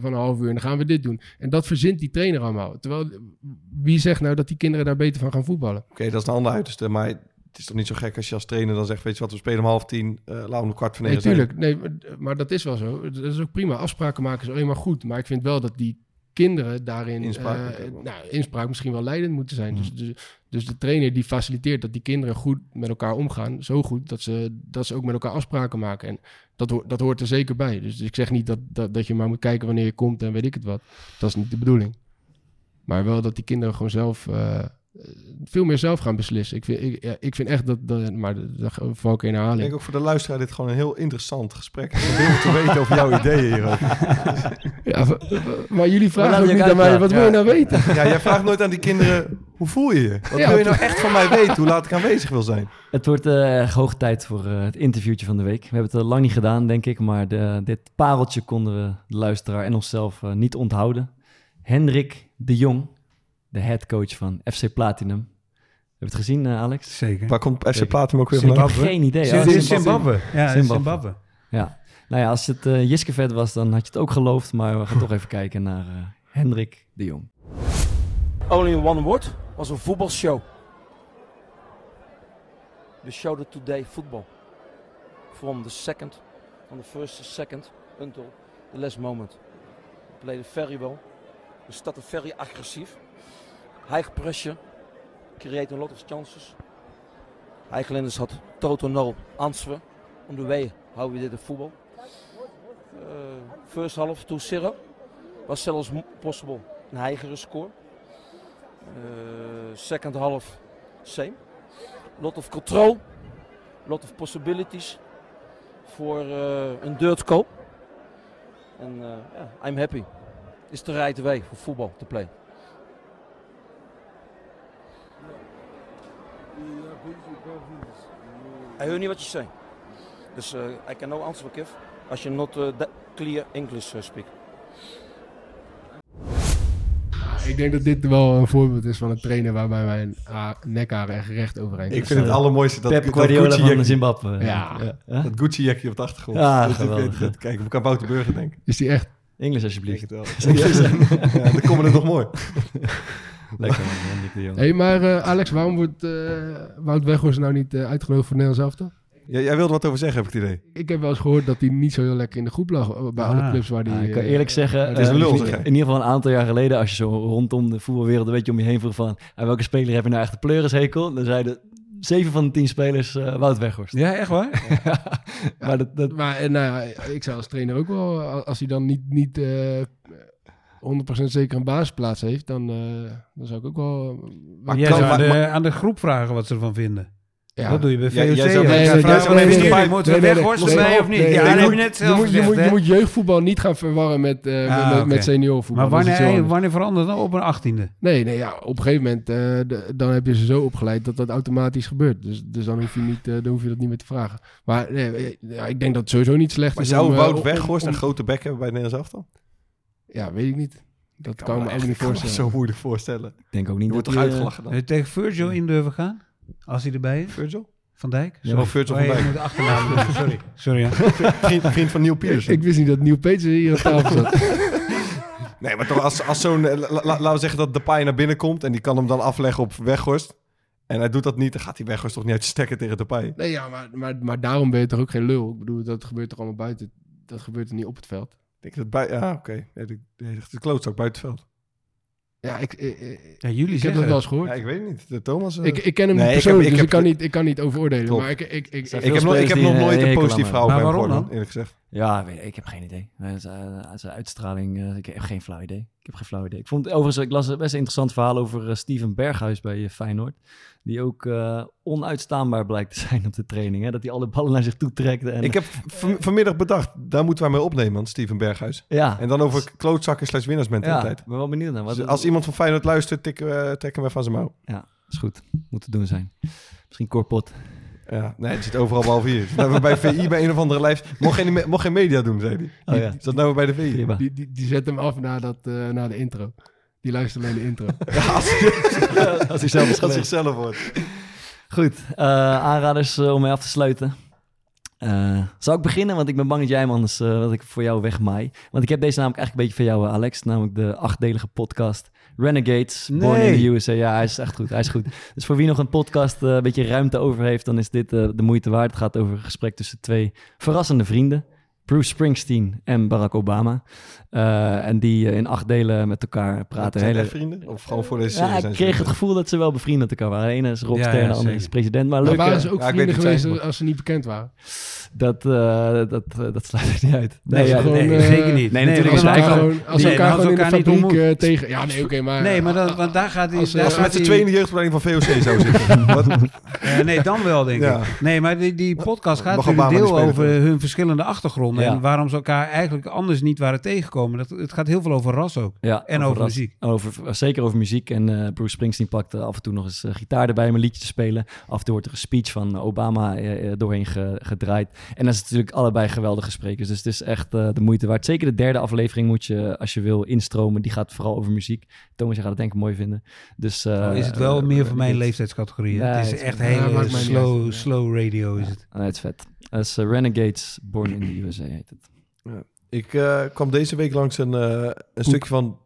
van een half uur. En dan gaan we dit doen. En dat verzint die trainer allemaal. Terwijl, wie zegt nou dat die kinderen daar beter van gaan voetballen? Oké, dat is een ander uiterste. Maar het is toch niet zo gek als je als trainer dan zegt, weet je wat, we spelen om half tien, laten we om kwart Nee, negen tuurlijk. Nee, maar- maar dat is wel zo. Dat is ook prima. Afspraken maken is alleen maar goed. Maar ik vind wel dat die kinderen daarin... Inspraak eh, nou, inspraak misschien wel leidend moeten zijn. Mm. Dus, dus, dus de trainer die faciliteert dat die kinderen goed met elkaar omgaan. Zo goed dat ze, dat ze ook met elkaar afspraken maken. En dat, hoort- dat hoort er zeker bij. Dus ik zeg niet dat, dat, dat je maar moet kijken wanneer je komt en weet ik het wat. Dat is niet de bedoeling. Maar wel dat die kinderen gewoon zelf... eh, veel meer zelf gaan beslissen. Ik vind, ik, ja, ik vind echt dat... dat maar daar val ik in Ik herhaling. denk ook voor de luisteraar dit gewoon een heel interessant gesprek. Ik heel te weten over jouw ideeën hierover. Ja, maar jullie vragen ook niet aan mij, wat wil je nou weten? Ja, jij vraagt nooit aan die kinderen, hoe voel je je? Wat Ja, wil je nou echt van mij weten? Hoe laat ik aanwezig wil zijn? Het wordt eh, hoog tijd voor eh, het interviewtje van de week. We hebben het al lang niet gedaan, denk ik, maar de, dit pareltje konden we de luisteraar en onszelf eh, niet onthouden. Hendrik de Jong, de headcoach van FC Platinum. Heb je het gezien, eh, Alex? Zeker. Waar komt FC Platinum ook weer Ik heb vandaan? geen idee. Zit Oh, in Zimbabwe. Zimbabwe. Ja, in Zimbabwe. Zimbabwe. Ja. Nou ja, als het uh, Jiskevet was, dan had je het ook geloofd. Maar we gaan toch even kijken naar eh, Hendrik de Jong. Only in one word was een voetbalshow. We showed today football. From the second, from the first to second until the last moment. We played very well. We started very aggressief. High pressure. Create a lot of chances. Highlanders had total no answer on the way how we did the football. Uh, first half 2-0 was zelfs possible een higher score. Uh, second half, same. Lot of control, lot of possibilities for uh, a third goal. Uh, yeah, I'm happy. It's the right way for football to play. I heard niet wat je zei. Dus uh, I can no answer give als je not uh, that clear English uh, speak. Ik denk dat dit wel een voorbeeld is van een trainer waarbij mijn ha- nekharen echt recht overeind Ik is. vind het allermooiste dat, Pep dat Guardiola van jackie- Zimbabwe. Ja. Dat Gucci-jackie op de achtergrond. Ja, geweldig. dat- Kijk, ik Wouter Burger denken. Is die echt... Engels Ik alsjeblieft. denk het wel. Ja, dan komen we nog mooi. Lekker man, Hendrik de Jong. Hé, hey, maar eh, Alex, waarom wordt eh, Wout Weghorst nou niet uitgenodigd voor Nederland zelf dan? Ja, jij wilde wat over zeggen, heb ik het idee. Ik heb wel eens gehoord dat hij niet zo heel lekker in de groep lag bij alle Ah. clubs waar hij... Ja, ik kan eerlijk zeggen, het is een lul, in- zeg jij. in ieder geval een aantal jaar geleden, als je zo rondom de voetbalwereld een beetje om je heen vroeg van, aan welke speler heb je nou echt de pleurishekel? Dan zeiden zeven van de tien spelers eh Wout Weghorst. Ja, echt waar? maar dat, dat, Maar nou ja, ik zou als trainer ook wel, als hij dan niet, niet eh 100% zeker een basisplaats heeft, dan, eh, dan zou ik ook wel... Maar Jij kan- zou aan maar- de, aan de groep vragen wat ze ervan vinden. ja. Dat doe je bij VOC. jij zou-? Nee, Jij nee, zou- nee, nee, moeten we nee, mee of niet? nee, Ja, dat je heb je moet- net zelf je moet, je, gezegd, moet, je moet jeugdvoetbal niet gaan verwarren met, eh Ah, met, seniorvoetbal. Maar wanneer, wanneer verandert dat op een achttiende? Nee, nee, ja, op een gegeven moment eh, de- dan heb je ze zo opgeleid dat dat automatisch gebeurt. Dus, dus dan, hoef je niet, eh, dan hoef je dat niet meer te vragen. Maar nee, eh, ja, ik denk dat het sowieso niet slecht Maar is. zou om, eh, Wout Weghorst een grote bek hebben bij het Nederlands elftal? Ja, weet ik niet. Dat Ik kan me ook echt- niet ik kan me voorstellen. zo moeilijk voorstellen. ik denk ook niet Je wordt toch hij, uitgelachen dan? Heb je tegen Virgil in durven gaan? Als hij erbij is? Virgil? Van Dijk? Ja, maar Virgil Oh, van Dijk. moet de achternaam doen. Sorry. Sorry, ja. Vriend, vriend van Neil Peterson. Ik wist niet dat Nieuw Peters hier op tafel zat. Nee, maar toch als, als zo'n... eh, la- la- laten we zeggen dat Depay naar binnen komt... en die kan hem dan afleggen op Weghorst... en hij doet dat niet... dan gaat die Weghorst toch niet uit de stekker tegen Depay. Nee, ja, maar, maar, maar daarom ben je toch ook geen lul. Ik bedoel, dat gebeurt toch allemaal buiten. Dat gebeurt er niet op het veld. Ik denk dat bij... Ja, oké. Nee, de, de, de klootzak buiten het veld. Ja, ik, ik, ik, Ja, jullie ik dat wel eens Ja, gehoord. ik weet het niet. De Thomas... eh, Ik, ik ken hem Nee, niet ik heb- persoonlijk, ik dus heb- ik kan niet, ik kan niet over oordelen. Klopt. Maar ik, ik, ik, ik heb, nog, ik heb nog nooit een positief verhaal over hem gehoord, eerlijk gezegd. Ja, weet- ik heb geen idee. Eh, Zijn zijn uitstraling, eh, ik heb geen flauw idee. Ik heb geen flauw idee. Ik vond overigens, ik las een best interessant verhaal over eh, Steven Berghuis bij eh, Feyenoord. Die ook eh, onuitstaanbaar blijkt te zijn op de training. Hè? Dat hij alle ballen naar zich toe trekt. En, Ik heb vanmiddag bedacht, daar moeten wij mee opnemen, aan Steven Berghuis. ja, En dan over klootzakken slash ja, winnaarsmentaliteit. ik ben wel benieuwd naar. Wat, Dus als iemand van Feyenoord luistert, tikken we, trekken we van zijn mouw. Ja, is goed. Moet te doen zijn. Misschien Corpot. Ja, nee, het zit overal behalve hier. Zat nou weer bij VI bij een of andere lijst. Mocht geen, mocht geen media doen, zei hij. Oh ja. Zat nou weer bij de VI. Prima. die, die, die zet hem af na, dat, eh, na de intro. Die luistert alleen de intro. Ja, als, Als hij zelf is als zichzelf wordt. Goed, eh, aanraders eh, om mee af te sluiten. Eh, zal ik beginnen? Want ik ben bang dat jij hem anders, eh, dat ik voor jou wegmaai. Want ik heb deze namelijk eigenlijk een beetje van jou, Alex. Namelijk de achtdelige podcast Renegades, Born in the USA. Ja, hij is echt goed. Hij is goed. Dus voor wie nog een podcast eh, een beetje ruimte over heeft, dan is dit eh, de moeite waard. Het gaat over een gesprek tussen twee verrassende vrienden. Bruce Springsteen en Barack Obama. Eh, en die in acht delen met elkaar praten. Zijn Hele, echt vrienden? Of gewoon voor deze ja, serie ik zijn ze kreeg het gevoel dat ze wel bevriend met elkaar waren. De ene is rockster Ja, ja, en de andere is president. Maar Maar leuk, waren ze ook Ja, vrienden geweest als ze niet bekend waren? Dat, eh, dat, eh, dat sluit ik niet uit. Nee, ja, gewoon, nee, eh, zeker niet. nee, natuurlijk als ze elkaar gewoon in de fabriek tegen... Ja, nee, oké, maar... Nee, maar dan, want daar gaat hij... Als, daar Als ze gaat met z'n tweeën in de jeugdopleiding van VOC zou zitten. Wat? Nee, dan wel, denk Ja. ik. Nee, maar die, die podcast gaat natuurlijk deel over hun verschillende achtergronden. En waarom ze elkaar eigenlijk anders niet waren tegengekomen. Dat, het gaat heel veel over ras ook. Ja, En over muziek. Over, zeker over muziek. En Bruce Springsteen pakte af en toe nog eens gitaar erbij om een liedje te spelen. Af en toe wordt er een speech van Obama doorheen ge- gedraaid. En dat is natuurlijk allebei geweldige sprekers. Dus het is echt eh, de moeite waard. Zeker de derde aflevering moet je, als je wil, instromen. Die gaat vooral over muziek. Thomas, je gaat het denk ik mooi vinden. Dus, eh, Oh, is het wel eh, meer voor mijn dit- leeftijdscategorie. Nee, het is echt ja, niet slow, slow radio is het. Ah, nee, het is vet. Dat is eh, Renegades Born in the USA heet het. Ik eh, kwam deze week langs een, eh, een stukje van...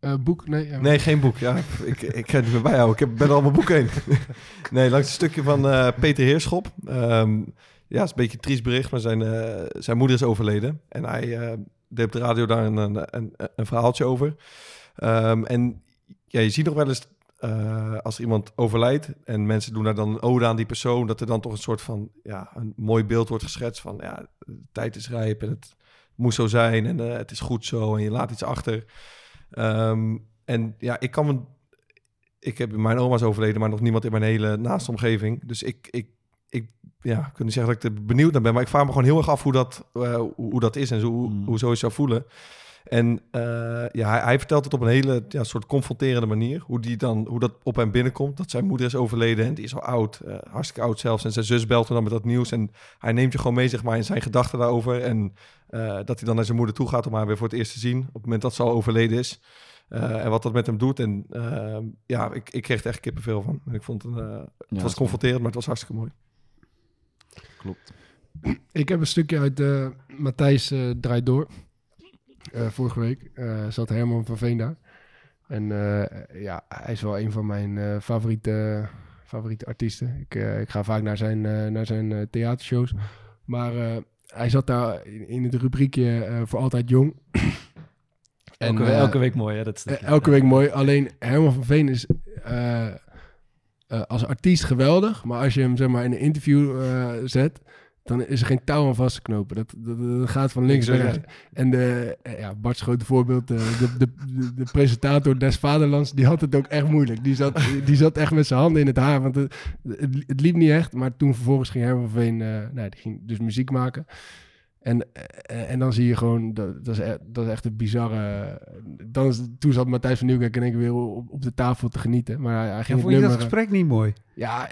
Eh, boek? Nee. ja. Nee, geen boek. Ja, ik, ik ga het niet meer bijhouden. Ik heb, ben er al mijn boek heen. nee, langs een stukje van eh, Peter Heerschop. Ehm, ja, is een beetje een triest bericht, maar zijn, eh, zijn moeder is overleden. En hij eh, deed de radio daar een, een, een, verhaaltje over. Ehm, en ja, je ziet nog wel eens eh, als iemand overlijdt en mensen doen daar dan een ode aan die persoon, dat er dan toch een soort van ja, een mooi beeld wordt geschetst van ja, tijd is rijp en het moet zo zijn en het is goed zo en je laat iets achter. Ehm, en ja, ik kan. Ik heb mijn oma is overleden, maar nog niemand in mijn hele naaste omgeving. Dus ik, ik, ik ja, ik kan niet zeggen dat ik er benieuwd naar ben, maar ik vraag me gewoon heel erg af hoe dat, eh, hoe, dat is en zo, hoe, Mm. hoe zoiets zou voelen. En eh, ja, hij, hij vertelt het op een hele ja, soort confronterende manier. Hoe, die dan, hoe dat op hem binnenkomt. Dat zijn moeder is overleden en die is al oud. eh, hartstikke oud zelfs. En zijn zus belt hem dan met dat nieuws. En hij neemt je gewoon mee zeg maar, in zijn gedachten daarover. En dat hij dan naar zijn moeder toe gaat om haar weer voor het eerst te zien. Op het moment dat ze al overleden is. En wat dat met hem doet. En ja, ik, ik kreeg er echt kippenvel van. En ik vond het, een, het was is confronterend, maar het was hartstikke mooi. Klopt. Ik heb een stukje uit eh Matthijs eh, Draait Door. Eh, vorige week zat Herman van Veen daar. En ja, hij is wel een van mijn favoriete, favoriete artiesten. Ik, ik ga vaak naar zijn, naar zijn theatershows. Maar hij zat daar in, in het rubriekje voor altijd jong. Elke, eh, elke week mooi, hè? Dat elke week mooi. Alleen Herman van Veen is eh, als artiest geweldig. Maar als je hem zeg maar, in een interview eh, zet, dan is er geen touw aan vast te knopen. Dat, dat, dat gaat van links naar rechts. En de, eh, ja, Bart's grote voorbeeld, de, de, de, de presentator des Vaderlands, die had het ook echt moeilijk. Die zat, die zat echt met zijn handen in het haar, want het, het, het liep niet echt. Maar toen vervolgens ging Herman Veen, eh, nou, die ging dus muziek maken. En, eh, en dan zie je gewoon, dat, dat, is, e- dat is echt een bizarre... Dan toen zat Matthijs van Nieuwkerk in één keer weer op, op de tafel te genieten. Maar hij, hij Ja, ging vond je dat gesprek niet mooi? Ja,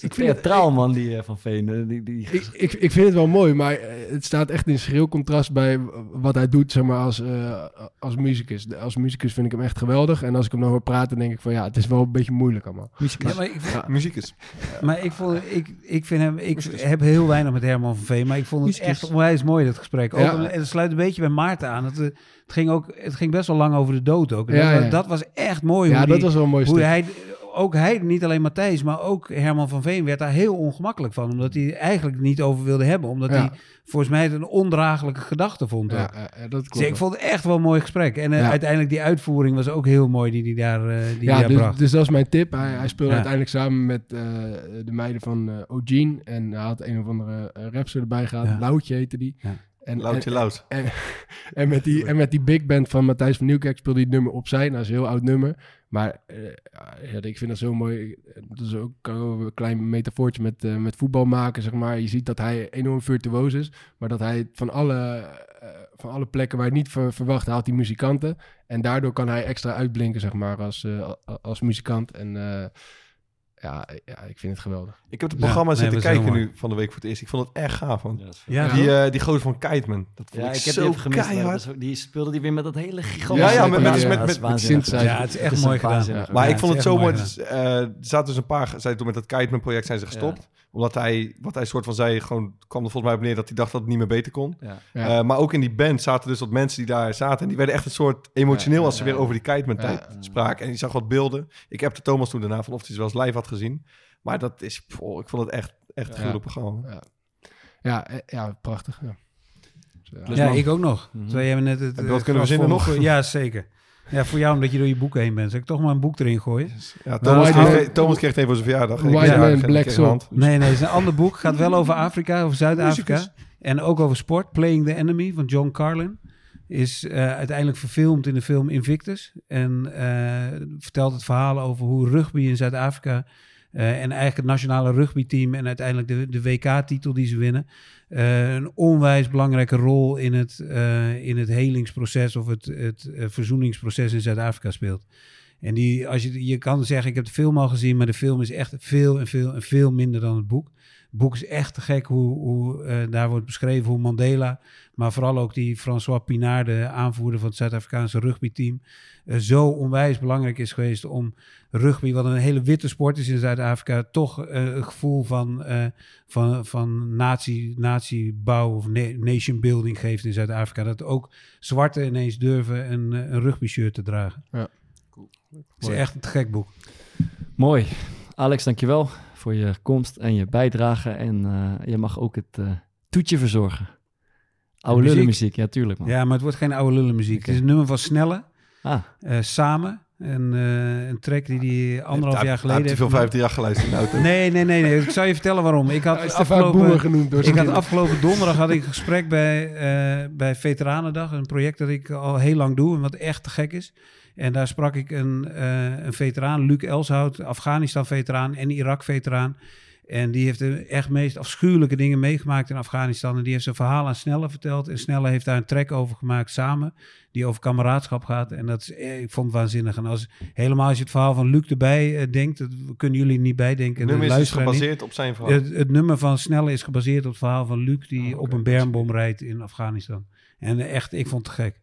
Ik vind het trouw, man, die eh, van Veen. Die, die, ik, ik, ik vind het wel mooi, maar eh, het staat echt in schril contrast bij wat hij doet, zeg maar, als, eh, als muzikus. Als muzikus vind ik hem echt geweldig. En als ik hem dan hoor praten, denk ik van ja, het is wel een beetje moeilijk allemaal. Ja, maar ik, Ja. Maar ik, vond, ik, ik vind hem... Ik heb heel weinig met Herman van Veen, maar ik vond het echt onwijs mooi, dat gesprek. Ook, Ja. En het sluit een beetje bij Maarten aan. Het, het, ging ook, het ging best wel lang over de dood ook. Dat, ja. dat was echt mooi. Ja, hoe dat die- was wel een mooi hoe stuk. hij, ook hij, niet alleen Matthijs, maar ook Herman van Veen werd daar heel ongemakkelijk van. Omdat hij eigenlijk niet over wilde hebben. Omdat Ja. hij volgens mij het een ondraaglijke gedachte vond. Ja, ja, ja, dat Dus klopt. ik vond het echt wel een mooi gesprek. En eh, uiteindelijk die uitvoering was ook heel mooi die hij daar, eh, die ja, daar dus, bracht. dus dat is mijn tip. Hij, hij speelde uiteindelijk samen met eh, de meiden van eh O'Gene. En hij had een of andere uh, rapster erbij gehad. Loutje heette die. En, Loutje en, Lout. En, en, met die, en met die big band van Matthijs van Nieuwkerk speelde hij het nummer opzij. Nou, dat is een heel oud nummer. Maar eh, ja, ik vind dat zo mooi. Dat is ook, een klein metafoortje met, eh, met voetbal maken, zeg maar. Je ziet dat hij enorm virtuoos is. Maar dat hij van alle, eh, van alle plekken waar je niet ver- verwacht, haalt hij muzikanten. En daardoor kan hij extra uitblinken, zeg maar, als, als muzikant. En ja, ja, ik vind het geweldig. Ik heb het programma zitten kijken nu van de week voor het eerst. Ik vond het echt gaaf, man. Ja. Die, eh die gozer van Kiteman. Dat vond Ja, ik, ik heb zo die gemist. keihard. was die speelde die weer met dat hele gigantische... Ja, ja, met- met- Ja, met- met- met- Ja, het is echt mooi gedaan. Maar Ja, ik vond het zo mooi. er zaten dus een paar, zijn toen met dat Kiteman project zijn ze gestopt. Omdat hij, wat hij soort van zei, gewoon kwam er volgens mij op neer dat hij dacht dat het niet meer beter kon. Eh, maar ook in die band zaten dus wat mensen die daar zaten. En die werden echt een soort emotioneel als ze weer over die kitementheid Ja. spraken. En je zag wat beelden. Ik heb de Thomas toen daarna van of hij ze wel eens live had gezien. Maar dat is, ik vond het echt, echt een Ja. gruwelijk programma. Ja, eh, ja prachtig. Ja. Dus, ja. Ja, ik ook nog. Mhm. Terwijl jij me net het, Heb je wat eh, kunnen voor me nog? Ja, zeker. Ja, voor jou omdat je door je boeken heen bent. Zal ik toch maar een boek erin gooien? Ja, Thomas, kreeg, Thomas kreeg het even voor zijn verjaardag. White Man, Black. Nee, nee, het is een ander boek. Gaat wel over Afrika, over Zuid-Afrika. En ook over sport. Playing the Enemy van John Carlin. Is eh, uiteindelijk verfilmd in de film Invictus. En eh, vertelt het verhaal over hoe rugby in Zuid-Afrika... eh, en eigenlijk het nationale rugbyteam... en uiteindelijk de, de WK-titel die ze winnen... een onwijs belangrijke rol in het, in het helingsproces... of het, het verzoeningsproces in Zuid-Afrika speelt. En die, als je, je kan zeggen, ik heb de film al gezien, maar de film is echt veel en veel en veel minder dan het boek. Het boek is echt te gek hoe, hoe eh, daar wordt beschreven hoe Mandela, maar vooral ook die François Pinaar, de aanvoerder van het Zuid-Afrikaanse rugbyteam, eh, zo onwijs belangrijk is geweest om rugby, wat een hele witte sport is in Zuid-Afrika, toch eh, een gevoel van, eh, van, van natie, natiebouw of na- nation building geeft in Zuid-Afrika. Dat ook zwarten ineens durven een, een rugby shirt te dragen. Het is echt een te gek boek. Mooi. Alex, dankjewel voor je komst en je bijdrage. En eh, je mag ook het eh, toetje verzorgen. Oude muziek? lullenmuziek, ja tuurlijk man. Ja, maar het wordt geen oude lullenmuziek. Het is een nummer van Snelle, Ah, eh, Samen. Een, eh, een track die hij anderhalf jaar geleden heeft te veel gemaakt. 15 jaar geluisterd in de auto. Nee, nee, nee, nee. Ik zal je vertellen waarom. Ik had is afgelopen... boemer genoemd door Ik had afgelopen donderdag had ik een gesprek bij, eh, bij Veteranendag. Een project dat ik al heel lang doe en wat echt te gek is. En daar sprak ik een, eh, een veteraan, Luc Elshout, Afghanistan-veteraan en Irak-veteraan. En die heeft de echt meest afschuwelijke dingen meegemaakt in Afghanistan. En die heeft zijn verhaal aan Snelle verteld. En Snelle heeft daar een track over gemaakt samen. Die over kameraadschap gaat. En dat is, eh, ik vond het waanzinnig. En als, helemaal als je het verhaal van Luc erbij eh, denkt. Dat kunnen jullie niet bijdenken. Het nummer is dus niet. gebaseerd op zijn verhaal. Het, het nummer van Snelle is gebaseerd op het verhaal van Luc, die Oh, op een bermbom rijdt in Afghanistan. En echt, ik vond het gek.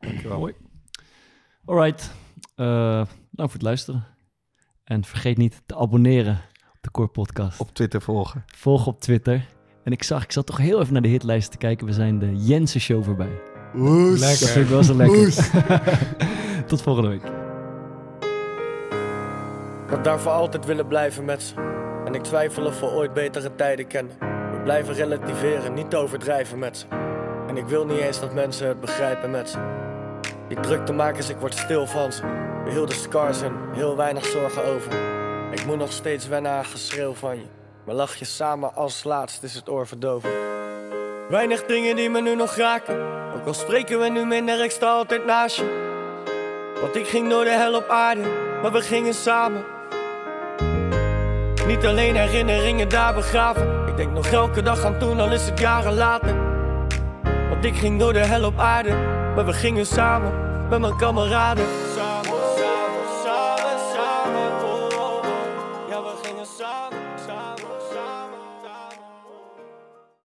Dankjewel. mooi. Alright. Eh dank voor het luisteren. En vergeet niet te abonneren op de Core Podcast. Op Twitter volgen. Volg op Twitter. En ik zag, ik zat toch heel even naar de hitlijst te kijken. We zijn de Jensen Show voorbij. Dat vind ik wel zo lekker. Tot volgende week. Ik had daarvoor altijd willen blijven met ze. En ik twijfel of we ooit betere tijden kennen. We blijven relativeren, niet overdrijven met ze. En ik wil niet eens dat mensen het begrijpen met ze. Die druktemakers, ik word stil van ze. We hielden scars en heel weinig zorgen over. Ik moet nog steeds wennen aan geschreeuw van je. Maar lach je samen als laatst is het oorverdovend. Weinig dingen die me nu nog raken. Ook al spreken we nu minder, ik sta altijd naast je. Want ik ging door de hel op aarde, maar we gingen samen. Niet alleen herinneringen daar begraven. Ik denk nog elke dag aan toen, al is het jaren later. Want ik ging door de hel op aarde, maar we gingen samen met mijn kameraden.